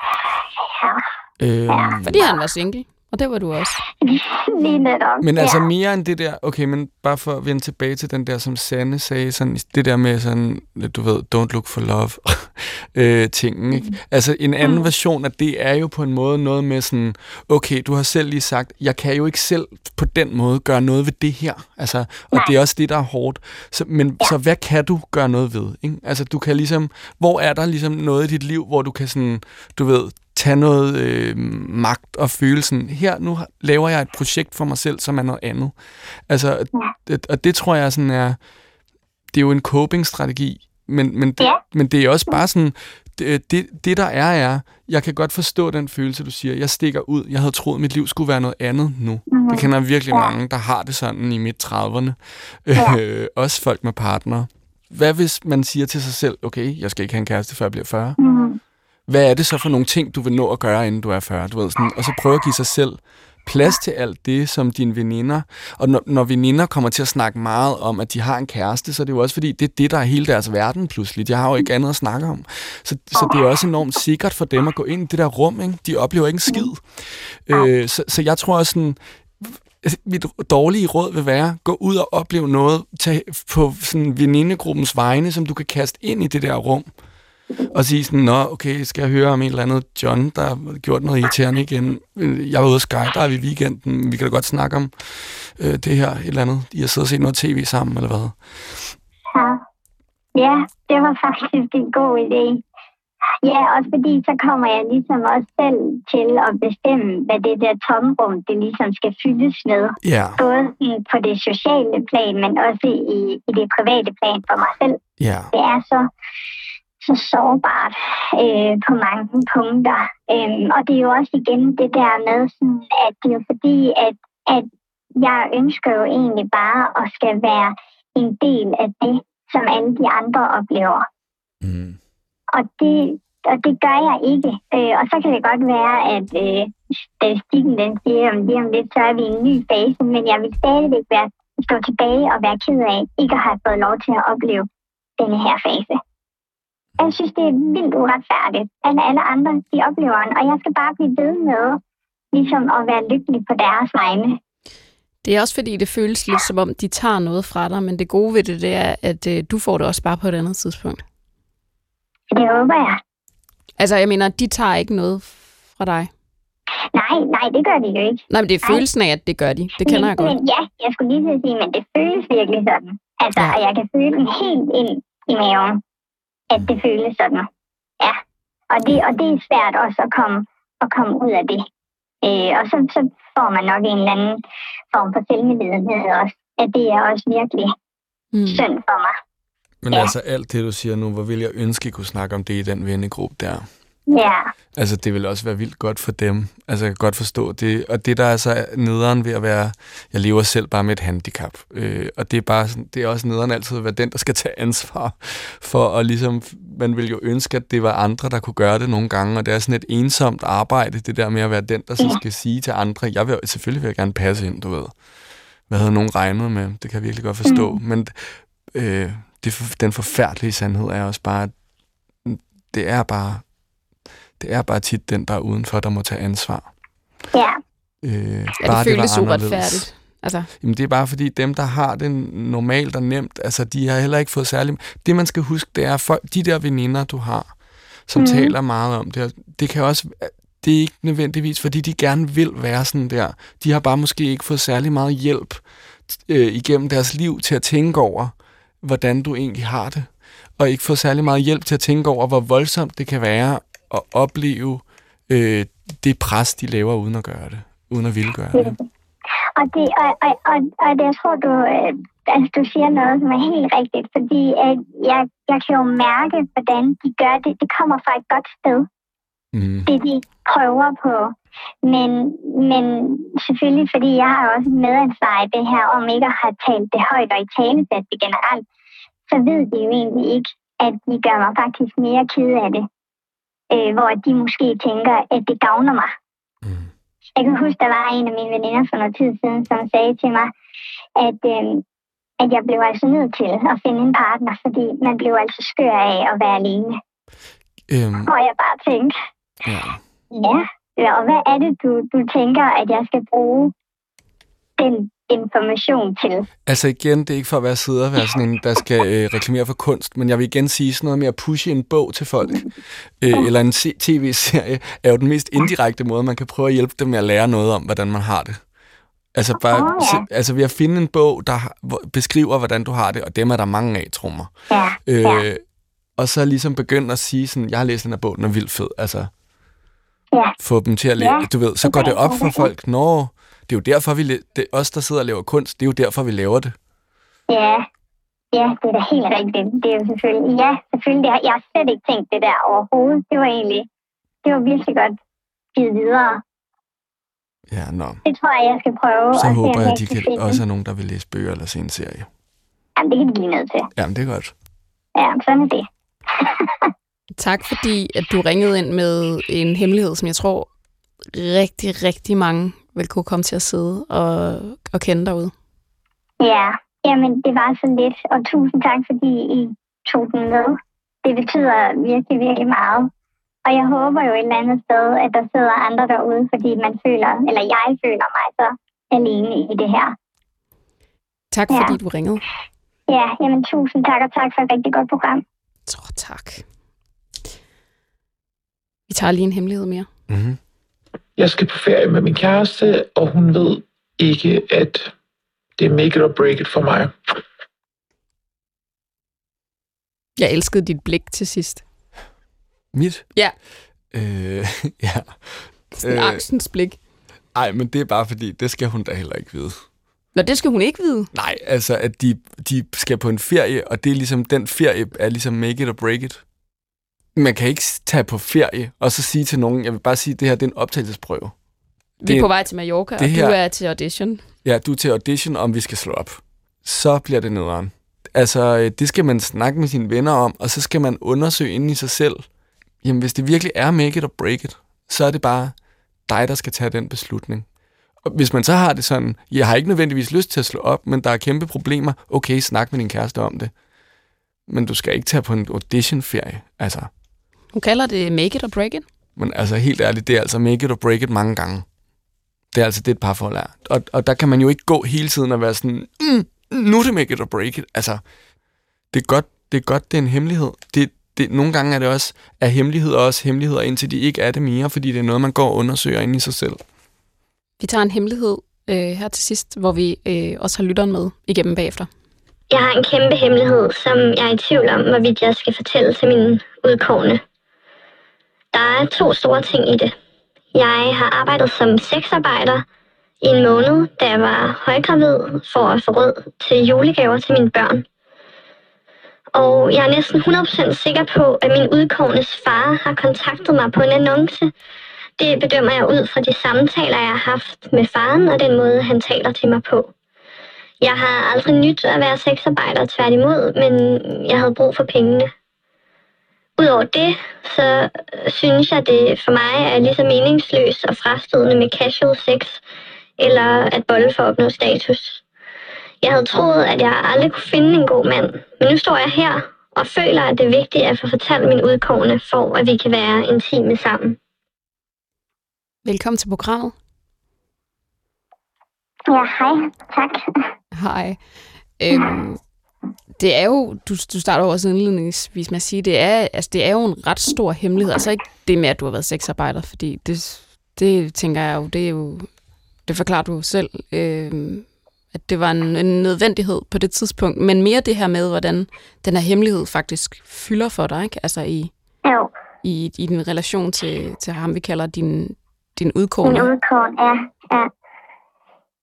Øhm, Fordi han var single, og det var du også. lige netop. Men altså ja. mere end det der, okay, men bare for at vende tilbage til den der, som Sanne sagde, sådan, det der med sådan, du ved, don't look for love, øh, tingen, ikke? Altså en anden Mm. version af det er jo på en måde noget med sådan, okay, du har selv lige sagt, jeg kan jo ikke selv på den måde gøre noget ved det her, altså, og Nej. det er også det, der er hårdt. Så, men ja. så hvad kan du gøre noget ved, ikke? Altså du kan ligesom, hvor er der ligesom noget i dit liv, hvor du kan sådan, du ved, tage noget øh, magt og følelsen. Her, nu laver jeg et projekt for mig selv, som er noget andet. Altså, det, og det tror jeg sådan er, det er jo en coping-strategi, men, men, det, Ja. men det er også bare sådan, det, det, det der er, er, jeg kan godt forstå den følelse, du siger, jeg stikker ud, jeg havde troet, at mit liv skulle være noget andet nu. Mhm. Det kender jeg virkelig Ja. mange, der har det sådan i midt-30'erne. Ja. Øh, også folk med partnere. Hvad hvis man siger til sig selv, okay, jeg skal ikke have en kæreste, før jeg bliver 40? Mm hvad er det så for nogle ting, du vil nå at gøre, inden du er 40? Du ved, sådan, og så prøve at give sig selv plads til alt det, som dine veninder... Og når, når veninder kommer til at snakke meget om, at de har en kæreste, så er det jo også fordi, det er det, der er hele deres verden pludselig. De har jo ikke andet at snakke om. Så, så det er også enormt sikkert for dem at gå ind i det der rum. Ikke? De oplever ikke en skid. Øh, så, så jeg tror også sådan... Mit dårlige råd vil være, gå ud og opleve noget tag på sådan venindegruppens vegne, som du kan kaste ind i det der rum og sige sådan, nå, okay, skal jeg høre om en eller andet John, der har gjort noget irriterende igen. Jeg var ude at skydive i weekenden, vi kan da godt snakke om øh, det her, et eller andet. I har siddet og set noget tv sammen, eller hvad? Ja. ja, det var faktisk en god idé. Ja, også fordi så kommer jeg ligesom også selv til at bestemme, hvad det der tomrum, det ligesom skal fyldes med. Ja, Både på det sociale plan, men også i, i det private plan for mig selv. ja, Det er så, så sårbart øh, på mange punkter. Øhm, og det er jo også igen det der med, sådan, at det er jo fordi, at, at jeg ønsker jo egentlig bare at skal være en del af det, som alle de andre oplever. mm. Og det, og det gør jeg ikke. Øh, og så kan det godt være, at øh, statistikken den siger, om lige om lidt, så er vi i en ny fase, men jeg vil stadigvæk være, stå tilbage og være ked af, ikke at have fået lov til at opleve denne her fase. Jeg synes, det er vildt uretfærdigt. Alle, alle andre, de oplever den, og jeg skal bare blive ved med ligesom at være lykkelig på deres vegne. Det er også fordi, det føles lidt som om, de tager noget fra dig, men det gode ved det, det er, at øh, du får det også bare på et andet tidspunkt. Det håber jeg. Altså, jeg mener, de tager ikke noget fra dig. Nej, nej, det gør de jo ikke. Nej, men det er følelsen af, at det gør de. Det kender jeg men, godt. Men ja, jeg skulle lige til at sige, men det føles virkelig sådan. Altså, ja. og jeg kan føle den helt ind i maven, at det føles sådan. Ja, og det, og det er svært også at komme, at komme ud af det. Øh, og så, så får man nok en eller anden form for selvmedlidenhed også. At det er også virkelig Mm. synd for mig. Men Ja. altså alt det, du siger nu, hvor vil jeg ønske, I kunne snakke om det i den vennegruppe der. Ja, Altså, det vil også være vildt godt for dem. Altså, jeg kan godt forstå det. Og det, der er så nederen ved at være... Jeg lever selv bare med et handicap. Øh, og det er bare sådan, det er også nederen altid at være den, der skal tage ansvar for at ligesom... Man vil jo ønske, at det var andre, der kunne gøre det nogle gange. Og det er sådan et ensomt arbejde, det der med at være den, der så Ja. skal sige til andre... Jeg vil, selvfølgelig vil jeg gerne passe ind, du ved. Hvad havde nogen regnet med? Det kan jeg virkelig godt forstå. Mm. Men øh, det, den forfærdelige sandhed er også bare... at Det er bare det er bare tit den, der er udenfor, der må tage ansvar. ja, Øh, Ja, bare det føles anderledes. uretfærdigt. Altså, Jamen, det er bare fordi, dem, der har det normalt og nemt, altså, de har heller ikke fået særlig... Det, man skal huske, det er, folk, de der veninder, du har, som mm. Taler meget om det, det kan også... Det er ikke nødvendigvis, fordi de gerne vil være sådan der. De har bare måske ikke fået særlig meget hjælp øh, igennem deres liv til at tænke over, hvordan du egentlig har det. Og ikke fået særlig meget hjælp til at tænke over, hvor voldsomt det kan være at opleve øh, det pres, de laver uden at gøre det. Uden at ville gøre det. Og, det, og, og, og, og det, jeg tror, du, øh, altså, du siger noget, som er helt rigtigt, fordi at jeg, jeg kan jo mærke, hvordan de gør det. Det kommer fra et godt sted, Mm. det de prøver på. Men, men selvfølgelig, fordi jeg har også medansvar i det her, om ikke at have talt det højt og i talesæt det generelt, så ved de jo egentlig ikke, at de gør mig faktisk mere ked af det. Øh, hvor de måske tænker, at det gavner mig. Mm. Jeg kan huske, der var en af mine veninder for noget tid siden, som sagde til mig, at, øh, at jeg blev altså nødt til at finde en partner, fordi man blev altså skør af at være alene. Øhm. Og jeg bare tænkte, ja. ja, og hvad er det, du, du tænker, at jeg skal bruge den information til. Altså igen, det er ikke for at være sidder og være sådan en, der skal øh, reklamere for kunst, men jeg vil igen sige sådan noget med at pushe en bog til folk, øh, eller en tv-serie, er jo den mest indirekte måde, man kan prøve at hjælpe dem med at lære noget om, hvordan man har det. Altså, bare, oh, ja. altså ved at finde en bog, der beskriver, hvordan du har det, og dem er der mange af, tror mig. Ja, øh, ja. Og så ligesom begynde at sige sådan, jeg har læst den her bog, den er vildt fed. Altså, ja. få dem til at læse. Ja. Du ved, så går det op for folk, når det er jo derfor, vi, det, os, der sidder og laver kunst, det er jo derfor, vi laver det. Ja, ja det er da helt rigtigt. Det er jo selvfølgelig, ja, selvfølgelig. Det har, jeg har slet ikke tænkt det der overhovedet. Det var egentlig, det var virkelig godt givet videre. Ja, nå. Det tror jeg, jeg skal prøve. Så at håber jeg, at de kan finde. også er nogen, der vil læse bøger eller se en serie. Jamen, det kan de blive nødt til. Jamen, det er godt. Ja, sådan er det. tak, fordi at du ringede ind med en hemmelighed, som jeg tror rigtig, rigtig mange vil kunne komme til at sidde og, og kende derude? Ja, jamen det var så lidt, og tusind tak, fordi I tog den med. Det betyder virkelig, virkelig meget. Og jeg håber jo et eller andet sted, at der sidder andre derude, fordi man føler, eller jeg føler mig så alene i det her. Tak fordi ja. du ringede. Ja, jamen tusind tak, og tak for et rigtig godt program. Så tak. Vi tager lige en hemmelighed mere. Mm-hmm jeg skal på ferie med min kæreste, og hun ved ikke, at det er make it or break it for mig. Jeg elskede dit blik til sidst. Mit? Ja. Øh, ja. Sådan øh, angstens blik. Nej, men det er bare fordi, det skal hun da heller ikke vide. Nå, det skal hun ikke vide? Nej, altså, at de, de skal på en ferie, og det er ligesom, den ferie er ligesom make it or break it man kan ikke tage på ferie og så sige til nogen, jeg vil bare sige, at det her det er en optagelsesprøve. Vi er på vej til Mallorca, og her, du er til audition. Ja, du er til audition, om vi skal slå op. Så bliver det nederen. Altså, øh, det skal man snakke med sine venner om, og så skal man undersøge ind i sig selv. Jamen, hvis det virkelig er make it or break it, så er det bare dig, der skal tage den beslutning. Og hvis man så har det sådan, jeg har ikke nødvendigvis lyst til at slå op, men der er kæmpe problemer, okay, snak med din kæreste om det. Men du skal ikke tage på en auditionferie, altså. Hun kalder det make it or break it. Men altså helt ærligt, det er altså make it or break it mange gange. Det er altså det, et parforhold er. Og, og der kan man jo ikke gå hele tiden og være sådan, mm, nu er det make it or break it. Altså, det er godt, det er, godt, det er en hemmelighed. Det, det, nogle gange er det også, er hemmeligheder også hemmeligheder, indtil de ikke er det mere, fordi det er noget, man går og undersøger ind i sig selv. Vi tager en hemmelighed øh, her til sidst, hvor vi øh, også har lytteren med igennem bagefter. Jeg har en kæmpe hemmelighed, som jeg er i tvivl om, hvorvidt jeg skal fortælle til min udkårne. Der er to store ting i det. Jeg har arbejdet som sexarbejder i en måned, da jeg var højgravid for at få råd til julegaver til mine børn. Og jeg er næsten 100% sikker på, at min udkårendes far har kontaktet mig på en annonce. Det bedømmer jeg ud fra de samtaler, jeg har haft med faren og den måde, han taler til mig på. Jeg har aldrig nyt at være sexarbejder tværtimod, men jeg havde brug for pengene. Udover det, så synes jeg, det for mig er lige så meningsløst og frastødende med casual sex, eller at bolle for at opnå status. Jeg havde troet, at jeg aldrig kunne finde en god mand, men nu står jeg her og føler, at det er vigtigt at få fortalt min udkårne, for at vi kan være intime sammen. Velkommen til programmet. Ja, hej. Tak. Hej. Øhm, det er jo, du, du starter jo også indledningsvis med at sige, det er, altså, det er jo en ret stor hemmelighed. Altså ikke det med, at du har været sexarbejder, fordi det, det tænker jeg jo, det er jo, det forklarer du selv, øh, at det var en, en nødvendighed på det tidspunkt. Men mere det her med, hvordan den her hemmelighed faktisk fylder for dig, ikke? Altså i, jo. i, i din relation til, til ham, vi kalder din, din udkårne. Min udkårne, ja. ja.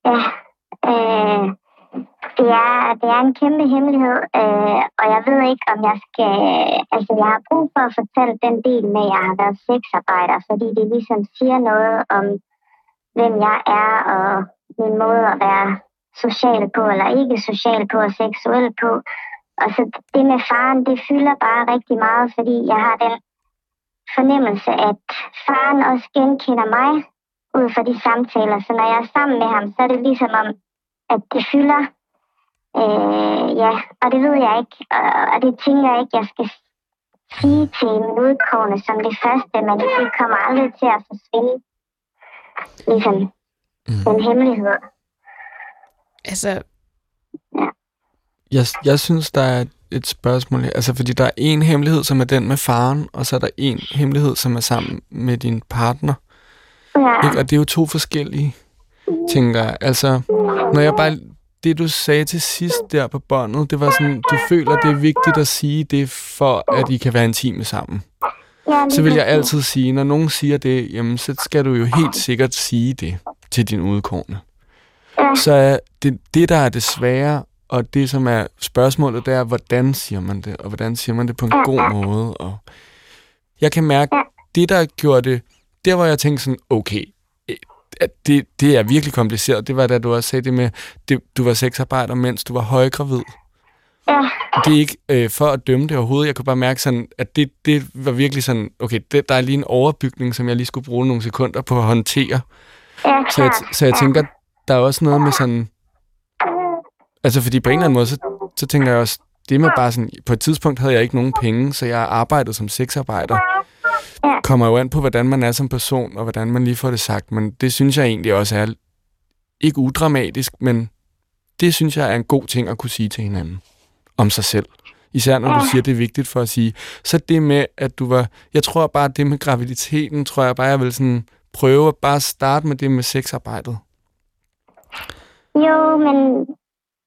Ja. Øh det er, det er en kæmpe hemmelighed, øh, og jeg ved ikke, om jeg skal... Altså, jeg har brug for at fortælle den del med, at jeg har været sexarbejder, fordi det ligesom siger noget om, hvem jeg er, og min måde at være social på, eller ikke social på, og seksuel på. og så det med faren, det fylder bare rigtig meget, fordi jeg har den fornemmelse, at faren også genkender mig ud fra de samtaler. Så når jeg er sammen med ham, så er det ligesom om, at det fylder. Øh, ja, og det ved jeg ikke, og, og det tænker jeg ikke, jeg skal sige til min udkårende som det første, men det kommer aldrig til at forsvinde. Ligesom mm. den hemmelighed. Altså, Jeg, jeg synes, der er et spørgsmål. Altså, fordi der er en hemmelighed, som er den med faren, og så er der en hemmelighed, som er sammen med din partner. Ja, Ikke? Og det er jo to forskellige, tænker jeg. Altså, når jeg bare... Det, du sagde til sidst der på båndet, det var sådan, du føler, det er vigtigt at sige det, for at I kan være intime sammen. Så vil jeg altid sige, når nogen siger det, jamen, så skal du jo helt sikkert sige det til din udkårende. Ja. Så er det, det, der er det svære, og det, som er spørgsmålet, det er, hvordan siger man det, og hvordan siger man det på en god måde. Og jeg kan mærke, det, der gjorde det, der hvor jeg tænkte sådan, okay, øh, at det, det er virkelig kompliceret. Det var da du også sagde det med, det, du var sexarbejder, mens du var højgravid. Ja, Det er ikke øh, for at dømme det overhovedet. Jeg kunne bare mærke sådan, at det, det var virkelig sådan, okay, det, der er lige en overbygning, som jeg lige skulle bruge nogle sekunder på at håndtere. ja, Så jeg, så jeg tænker, der er også noget med sådan... Altså, fordi på en eller anden måde, så, så tænker jeg også, det med bare sådan... På et tidspunkt havde jeg ikke nogen penge, så jeg arbejdede som sexarbejder. Ja. Kommer jo an på, hvordan man er som person, og hvordan man lige får det sagt. Men det synes jeg egentlig også er ikke udramatisk, men det synes jeg er en god ting at kunne sige til hinanden om sig selv. Især når du siger, det er vigtigt for at sige. Så det med, at du var... Jeg tror bare, det med graviditeten, tror jeg bare, jeg vil sådan prøve at bare starte med det med sexarbejdet. Jo, men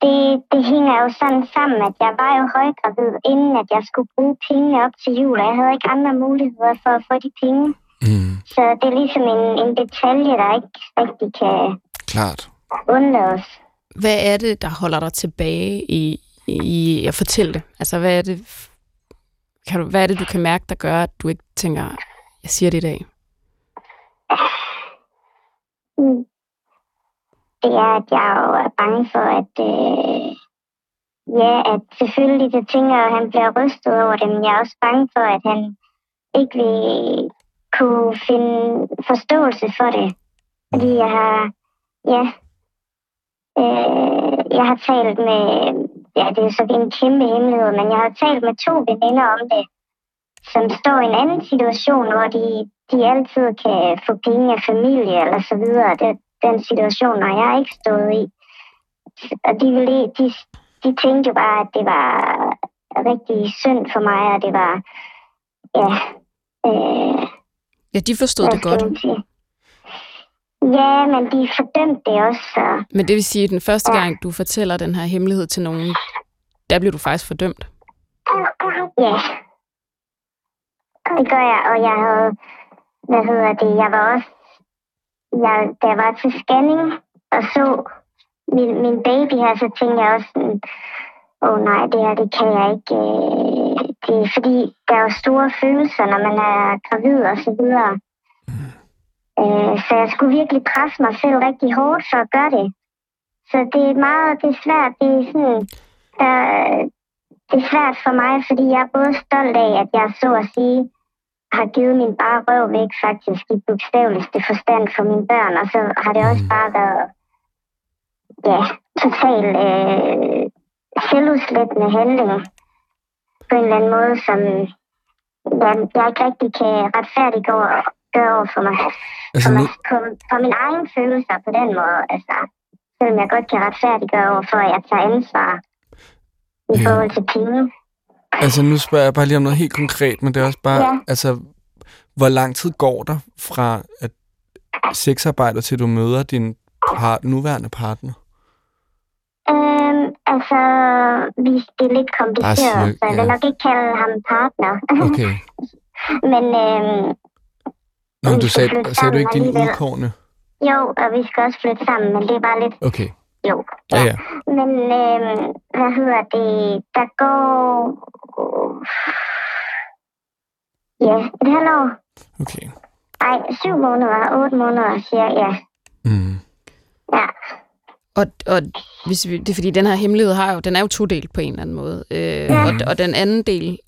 det, det hænger jo sådan sammen, at jeg var jo højgravid, inden at jeg skulle bruge pengene op til jul, og jeg havde ikke andre muligheder for at få de penge. Mm, Så det er ligesom en, en detalje, der ikke rigtig kan klart. undlades. hvad er det, der holder dig tilbage i, i at fortælle det? Altså, hvad er det, kan du, hvad er det, du kan mærke, der gør, at du ikke tænker, jeg siger det i dag? Det er, at jeg jo er bange for, at øh, ja, at selvfølgelig, det tænker at han bliver rystet over det, men jeg er også bange for, at han ikke vil kunne finde forståelse for det. Fordi jeg har, ja, øh, jeg har talt med, ja, det er så en kæmpe hemmelighed, men jeg har talt med to veninder om det, som står i en anden situation, hvor de, de altid kan få penge af familie eller så videre. Det, den situation har jeg ikke stået i. Og de, ville, de, de tænkte jo bare, at det var rigtig synd for mig, og det var, ja, øh, Ja, de forstod det godt. Ja, men de fordømte det også, så Men det vil sige, at den første Ja. gang, du fortæller den her hemmelighed til nogen, der bliver du faktisk fordømt. Ja. Det gør jeg, og jeg havde, hvad hedder det, jeg var også, jeg, da jeg var til scanning og så min, min baby her, så tænkte jeg også sådan, åh oh, nej, det her, det kan jeg ikke. øh, Det er fordi, der er jo store følelser, når man er gravid og så videre. Øh, Så jeg skulle virkelig presse mig selv rigtig hårdt for at gøre det. Så det er meget, det er svært, det er sådan, der, øh, det er svært for mig, fordi jeg er både stolt af, at jeg så at sige har givet min bare røv væk faktisk i bogstaveligste forstand for mine børn, og så har det også bare været ja, total øh, selvudslættende handling på en eller anden måde, som jeg, jeg ikke rigtig kan retfærdiggøre gøre over for mig. Altså For, nu, mig på, for min egen følelser på den måde, altså, selvom jeg godt kan retfærdiggøre over for, at jeg tager ansvar i forhold til penge. Altså nu spørger jeg bare lige om noget helt konkret, men det er også bare, Ja. altså, hvor lang tid går der fra at sexarbejder til du møder din part, nuværende partner? Øhm, altså, vi, det er lidt kompliceret, cirka, så jeg vil ja. nok ikke kalde ham partner. Okay. Men øhm, Nå, men du sagde, sagde du ikke din udkårne? jo, og vi skal også flytte sammen, men det er bare lidt, Okay. Jo. Ja, ja. Men øhm, hvad hedder det, der går, ja, et halvt år. Okay. Ej, syv måneder, otte måneder, siger jeg, ja. Mm. Ja, Og, og hvis vi, det er fordi, den her hemmelighed har jo, den er jo to delt på en eller anden måde. Øh, ja. og, og den anden del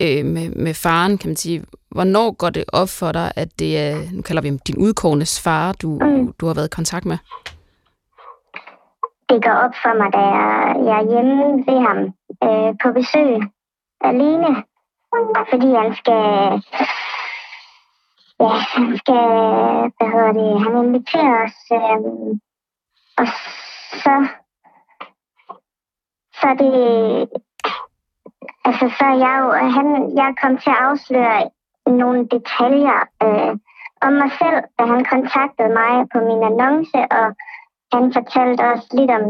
øh, med, med faren, kan man sige, hvornår går det op for dig, at det er, nu kalder vi ham din udkårnes far, du, mm. du har været i kontakt med? Det går op for mig, da jeg, jeg er hjemme ved ham øh, på besøg alene, fordi han skal ja, han skal, hvad hedder det, han inviterer os, øh, og så, så er det, altså så er jeg jo, han, jeg kom til at afsløre nogle detaljer øh, om mig selv, da han kontaktede mig på min annonce, og han fortalte også lidt om,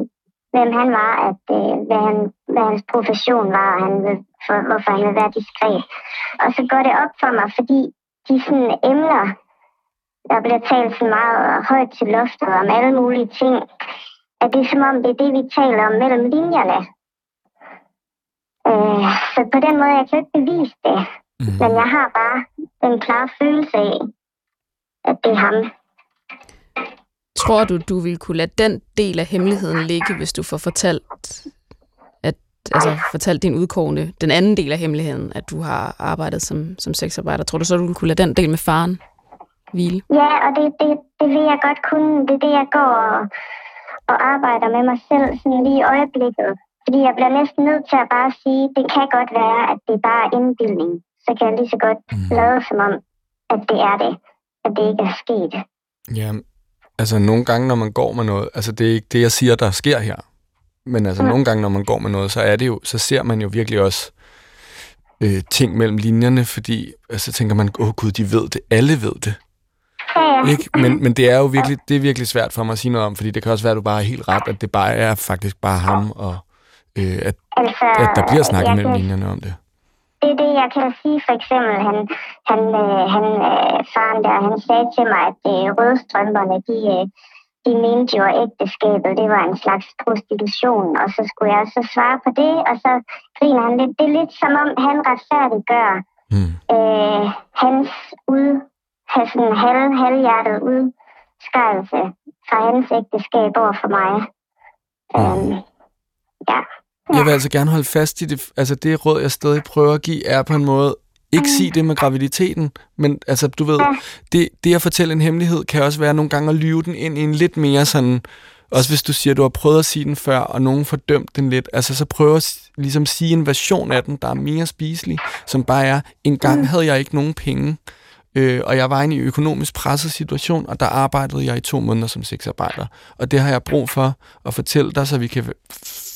hvem han var, at, øh, hvad, han, hvad hans profession var, og han vil, for, hvorfor han vil være diskret. Og så går det op for mig, fordi de sådan emner, der bliver talt så meget højt til loftet om alle mulige ting, at det er som om, det er det, vi taler om mellem linjerne. Øh, så på den måde, jeg kan ikke bevise det. Mm. Men jeg har bare den klare følelse af, at det er ham. Tror du, du vil kunne lade den del af hemmeligheden ligge, hvis du får fortalt, at, altså, fortalt din udkårende, den anden del af hemmeligheden, at du har arbejdet som, som sexarbejder? Tror du så, du vil kunne lade den del med faren hvile? Ja, og det, det, det vil jeg godt kunne. Det er det, jeg går og, og arbejder med mig selv sådan lige i øjeblikket. Fordi jeg bliver næsten nødt til at bare sige, det kan godt være, at det er bare indbildning. Så kan jeg lige så godt mm. lade som om, at det er det. At det ikke er sket. Ja, altså nogle gange, når man går med noget, altså det er ikke det, jeg siger, der sker her. Men altså mm. nogle gange, når man går med noget, så er det jo, så ser man jo virkelig også øh, ting mellem linjerne, fordi altså tænker man, åh oh, gud, de ved det, alle ved det. Ja, Ikke? Men, men det er jo virkelig, det er virkelig svært for mig at sige noget om, fordi det kan også være, at du bare er helt ret, at det bare er faktisk bare ham, og øh, at, altså, at der bliver snakket mellem linjerne om det. Det er det, jeg kan sige. For eksempel, han, han, øh, han øh, faren der, han sagde til mig, at øh, rødstrømperne, de, øh, de mente jo, at ægteskabet, det var en slags prostitution. Og så skulle jeg så svare på det, og så griner han lidt. Det er lidt som om, han retfærdiggør Mm. øh, hans ud, have sådan halv, halvhjertet udskejelse fra hans ægteskab over for mig. Øhm, ja. Jeg vil altså gerne holde fast i det. Altså det råd, jeg stadig prøver at give, er på en måde, ikke sige det med graviditeten, men altså, du ved, det, det at fortælle en hemmelighed, kan også være nogle gange at lyve den ind i en lidt mere sådan, også hvis du siger, at du har prøvet at sige den før, og nogen får dømt den lidt, altså så prøv at ligesom sige en version af den, der er mere spiselig, som bare er, en gang havde jeg ikke nogen penge, øh, og jeg var i en økonomisk presset situation, og der arbejdede jeg i to måneder som sexarbejder. Og det har jeg brug for at fortælle dig, så vi kan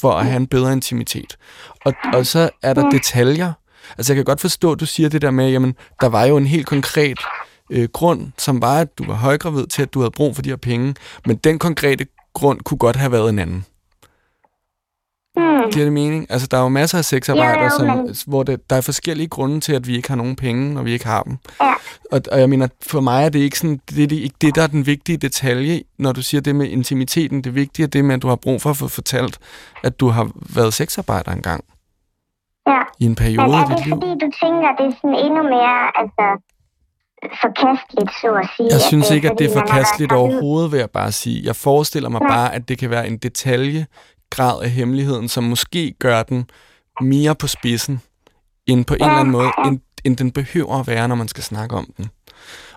for at have en bedre intimitet. Og, og så er der detaljer. Altså jeg kan godt forstå, at du siger det der med, jamen der var jo en helt konkret øh, grund, som var, at du var højgravid til, at du havde brug for de her penge. Men den konkrete grund kunne godt have været en anden. Hmm. Giver det mening? Altså, der er jo masser af sexarbejdere, jo, som, men- hvor det, der er forskellige grunde til, at vi ikke har nogen penge, når vi ikke har dem. Ja. Og, og jeg mener, for mig er det ikke sådan, det, er det, ikke det, der er den vigtige detalje, når du siger det med intimiteten. Det vigtige er det med, at du har brug for at få fortalt, at du har været sexarbejder engang ja. i en Men periode er af det liv. fordi, du tænker, det er sådan endnu mere altså, forkasteligt, så at sige? Jeg synes ikke, at det er forkasteligt overhovedet, vil jeg bare sige. Jeg forestiller mig Nej. bare, at det kan være en grad af hemmeligheden, som måske gør den mere på spidsen, end på en eller anden måde, end, end den behøver at være, når man skal snakke om den.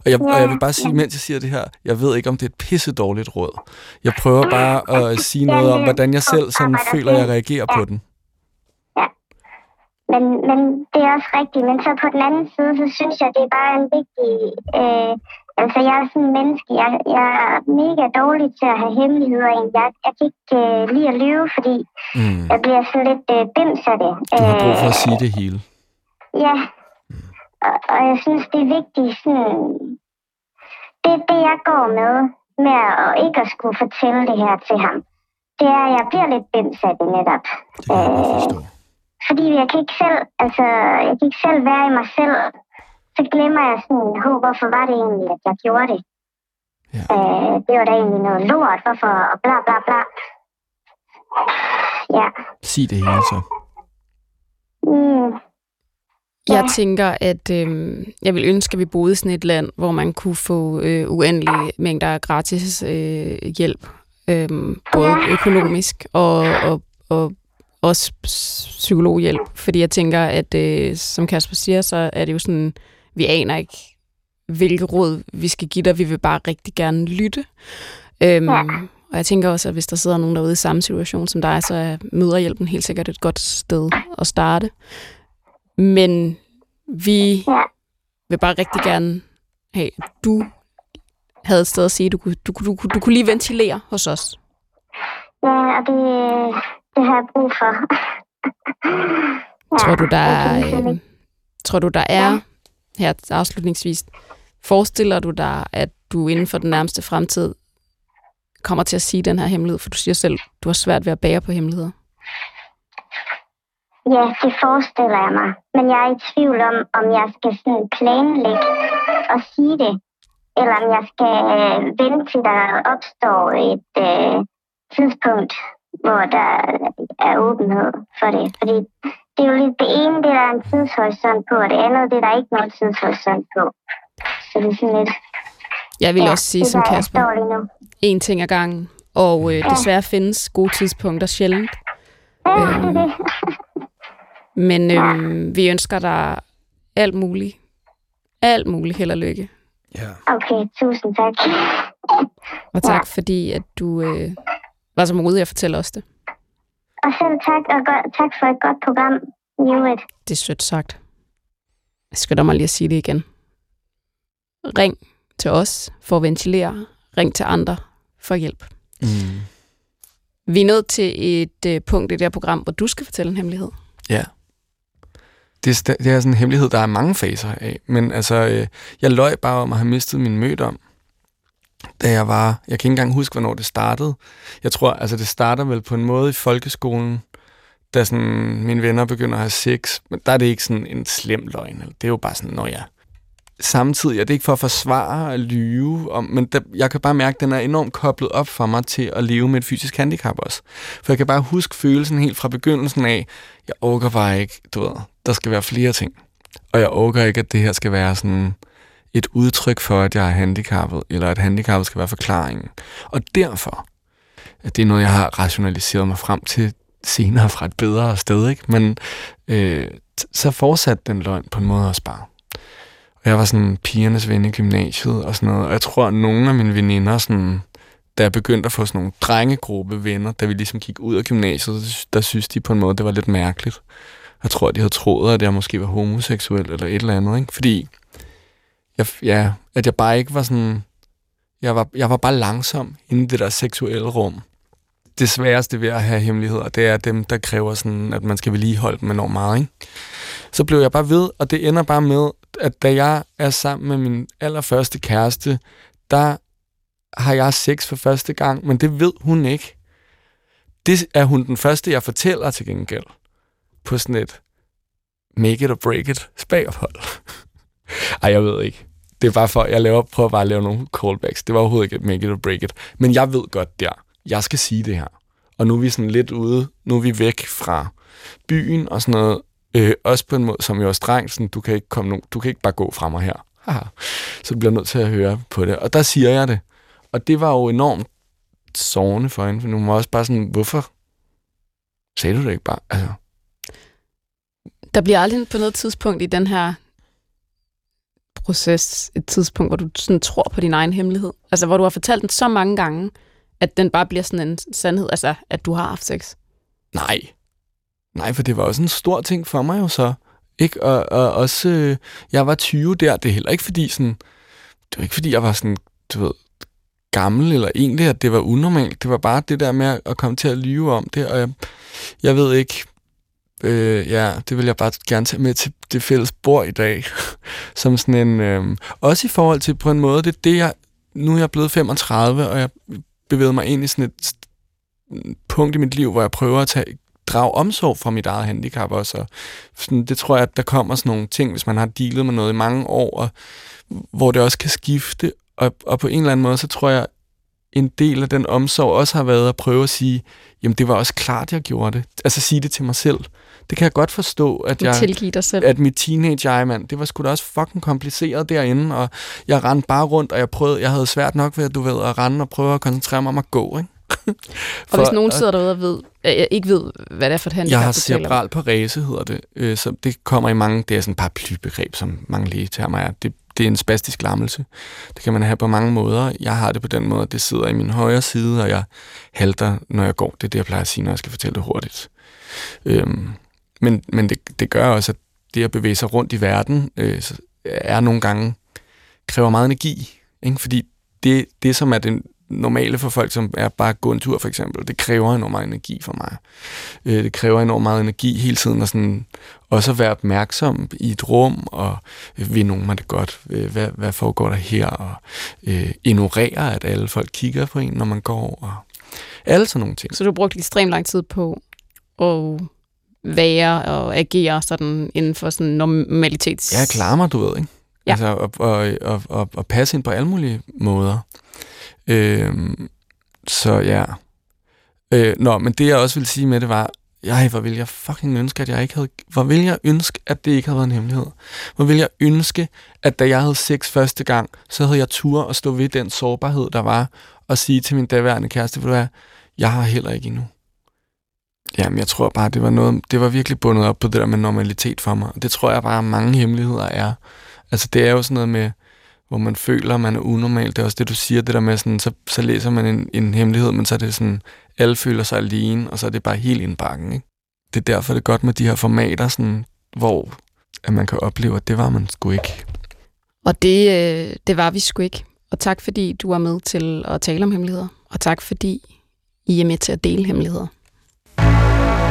Og jeg, og jeg vil bare sige, mens jeg siger det her, jeg ved ikke, om det er et pisse dårligt råd. Jeg prøver bare at sige noget om, hvordan jeg selv sådan føler, jeg reagerer på den. Men, men det er også rigtigt. Men så på den anden side, så synes jeg, det er bare en vigtig... Øh, altså, jeg er sådan en menneske. Jeg, jeg er mega dårlig til at have hemmeligheder. Jeg, jeg kan ikke øh, lide at lyve, fordi Mm. jeg bliver sådan lidt øh, bims af det. Du har brug for at Øh, sige det hele. Ja. Og, og jeg synes, det er vigtigt sådan... Det er det, jeg går med, med at ikke at skulle fortælle det her til ham. Det er, at jeg bliver lidt bims af det netop. Det kan jeg godt forstå. Fordi jeg kan ikke selv, altså, jeg kan ikke selv være i mig selv. Så glemmer jeg sådan, Hov, hvorfor var det egentlig, at jeg gjorde det? Ja. Øh, det var da egentlig noget lort, hvorfor, og bla bla bla. Ja. Sig det hele så. Mm, Jeg tænker, at øh, jeg vil ønske, at vi boede i sådan et land, hvor man kunne få øh, uendelige mængder af gratis øh, hjælp øhm, både økonomisk og, og, og også psykologhjælp. Fordi jeg tænker, at øh, som Kasper siger, så er det jo sådan, vi aner ikke, hvilke råd vi skal give dig. Vi vil bare rigtig gerne lytte. Øhm, ja. Og jeg tænker også, at hvis der sidder nogen derude i samme situation som dig, så er møderhjælpen helt sikkert et godt sted at starte. Men vi vil bare rigtig gerne have, at du havde et sted at sige, du kunne, du, du, du, du kunne lige ventilere hos os. Ja, og det, det har jeg brug for. ja, tror du, der er, øh, tror du, der er, ja her afslutningsvis, forestiller du dig, at du inden for den nærmeste fremtid kommer til at sige den her hemmelighed? For du siger selv, du har svært ved at bære på hemmeligheder. Ja, det forestiller jeg mig. Men jeg er i tvivl om, om jeg skal sådan planlægge og sige det, eller om jeg skal øh, vente til der opstår et øh, tidspunkt, hvor der er åbenhed for det. Fordi det er jo lidt det ene, det der er en tidshorisont på, og det andet, det der er ikke noget tidshorisont på. Så det er sådan lidt... Jeg vil ja, også sige som Kasper, en ting ad gangen, og øh, ja. desværre findes gode tidspunkter sjældent. Ja, øhm, det det. men øh, vi ønsker dig alt muligt. Alt muligt held og lykke. Ja. Okay, tusind tak. Og tak, ja. fordi at du øh, var så modig at fortælle os det. Og selv tak, og godt, tak for et godt program, Newit. Det er sødt sagt. Jeg skal mig lige at sige det igen. Ring til os for at ventilere. Ring til andre for hjælp. Mm. Vi er nået til et øh, punkt i det her program, hvor du skal fortælle en hemmelighed. Ja. Det er, det er sådan en hemmelighed, der er mange faser af. Men altså, øh, jeg løj bare om at have mistet min mødom, da jeg var... Jeg kan ikke engang huske, hvornår det startede. Jeg tror, altså det starter vel på en måde i folkeskolen, da sådan, mine venner begynder at have sex. Men der er det ikke sådan en slem løgn. Det er jo bare sådan, når jeg samtidig, og det er ikke for at forsvare at lyve, om, men der, jeg kan bare mærke, at den er enormt koblet op for mig til at leve med et fysisk handicap også. For jeg kan bare huske følelsen helt fra begyndelsen af, jeg overgår bare ikke, du ved, der skal være flere ting. Og jeg overgår ikke, at det her skal være sådan et udtryk for, at jeg er handicappet, eller at handicappet skal være forklaringen. Og derfor, at det er noget, jeg har rationaliseret mig frem til senere fra et bedre sted, ikke? men øh, så fortsatte den løgn på en måde også bare. Og jeg var sådan pigernes ven i gymnasiet og sådan noget. Og jeg tror, at nogle af mine veninder, sådan, da jeg begyndte at få sådan nogle drengegruppe venner, da vi ligesom gik ud af gymnasiet, der synes de på en måde, det var lidt mærkeligt. Jeg tror, de havde troet, at jeg måske var homoseksuel eller et eller andet, ikke? Fordi jeg, ja, at jeg bare ikke var sådan... Jeg var, jeg var bare langsom inden i det der seksuelle rum. Det sværeste ved at have hemmeligheder, det er dem, der kræver sådan, at man skal vedligeholde dem enormt meget, ikke? Så blev jeg bare ved, og det ender bare med, at da jeg er sammen med min allerførste kæreste, der har jeg sex for første gang, men det ved hun ikke. Det er hun den første, jeg fortæller til gengæld på sådan et make it or break it spagophold. Ej, jeg ved ikke. Det er bare for, jeg laver, prøver bare at lave nogle callbacks. Det var overhovedet ikke make it or break it. Men jeg ved godt der. Jeg skal sige det her. Og nu er vi sådan lidt ude. Nu er vi væk fra byen og sådan noget. Øh, også på en måde, som jo er strengt, sådan, du kan ikke komme nogen, du kan ikke bare gå fra mig her. Haha. Så bliver nødt til at høre på det. Og der siger jeg det. Og det var jo enormt sårende for hende, for nu var også bare sådan, hvorfor sagde du det ikke bare? Altså. Der bliver aldrig på noget tidspunkt i den her proces et tidspunkt, hvor du sådan tror på din egen hemmelighed. Altså, hvor du har fortalt den så mange gange, at den bare bliver sådan en sandhed, altså, at du har haft sex. Nej, Nej, for det var også en stor ting for mig jo så. Ikke? Og, og også, øh, jeg var 20 der, det er heller ikke fordi sådan, det var ikke fordi, jeg var sådan, du ved, gammel eller egentlig, at det var unormalt. Det var bare det der med at komme til at lyve om det, og jeg, jeg ved ikke, øh, ja, det vil jeg bare gerne tage med til det fælles bord i dag, som sådan en, øh, også i forhold til på en måde, det er det, jeg, nu er jeg blevet 35, og jeg bevæger mig ind i sådan et punkt i mit liv, hvor jeg prøver at tage drage omsorg for mit eget handicap også. Og sådan, det tror jeg, at der kommer sådan nogle ting, hvis man har dealet med noget i mange år, og, hvor det også kan skifte. Og, og på en eller anden måde, så tror jeg, en del af den omsorg også har været at prøve at sige, jamen det var også klart, jeg gjorde det. Altså sige det til mig selv. Det kan jeg godt forstå, at jeg... Tilgive dig selv. At mit teenage jeg mand, det var sgu da også fucking kompliceret derinde, og jeg rendte bare rundt, og jeg prøvede, jeg havde svært nok ved, at du ved, at rende og prøve at koncentrere mig om at gå, ikke? og hvis nogen sidder derude og ved, øh, ikke ved, hvad det er for et handicap, Jeg har cerebral parese, hedder det. Øh, så det kommer i mange, det er sådan et paraplybegreb, som mange lægetermer er. Det, det er en spastisk lammelse. Det kan man have på mange måder. Jeg har det på den måde, at det sidder i min højre side, og jeg halter, når jeg går. Det er det, jeg plejer at sige, når jeg skal fortælle det hurtigt. Øhm, men men det, det gør også, at det at bevæge sig rundt i verden, øh, er nogle gange, kræver meget energi. Ikke? Fordi det, det, som er den normale for folk, som er bare gå en tur for eksempel, det kræver enormt meget energi for mig. Øh, det kræver enormt meget energi hele tiden, og sådan, også at være opmærksom i et rum, og øh, vil nogen mig det godt, øh, hvad, hvad foregår der her, og øh, ignorere, at alle folk kigger på en, når man går, og alle sådan nogle ting. Så du brugte ekstremt lang tid på at være og agere sådan inden for sådan normalitets... Jeg klarer mig, du ved, ikke? Ja. Altså, og, og, og, og, og passe ind på alle mulige måder. Øhm, så ja. Øh, nå, men det jeg også vil sige med det var, jeg, hvor ville jeg fucking ønske, at jeg ikke havde... Hvor ville jeg ønske, at det ikke havde været en hemmelighed? Hvor ville jeg ønske, at da jeg havde sex første gang, så havde jeg tur at stå ved den sårbarhed, der var, og sige til min daværende kæreste, ved du hvad, jeg har heller ikke endnu. Jamen, jeg tror bare, det var noget, det var virkelig bundet op på det der med normalitet for mig. Og det tror jeg bare, mange hemmeligheder er. Altså, det er jo sådan noget med, hvor man føler, at man er unormal. Det er også det, du siger, det der med, sådan, så, så læser man en, en hemmelighed, men så er det sådan, alle føler sig alene, og så er det bare helt indbakken, ikke? Det er derfor, det er godt med de her formater, sådan, hvor at man kan opleve, at det var man sgu ikke. Og det, øh, det var vi sgu ikke. Og tak fordi du var med til at tale om hemmeligheder. Og tak fordi I er med til at dele hemmeligheder.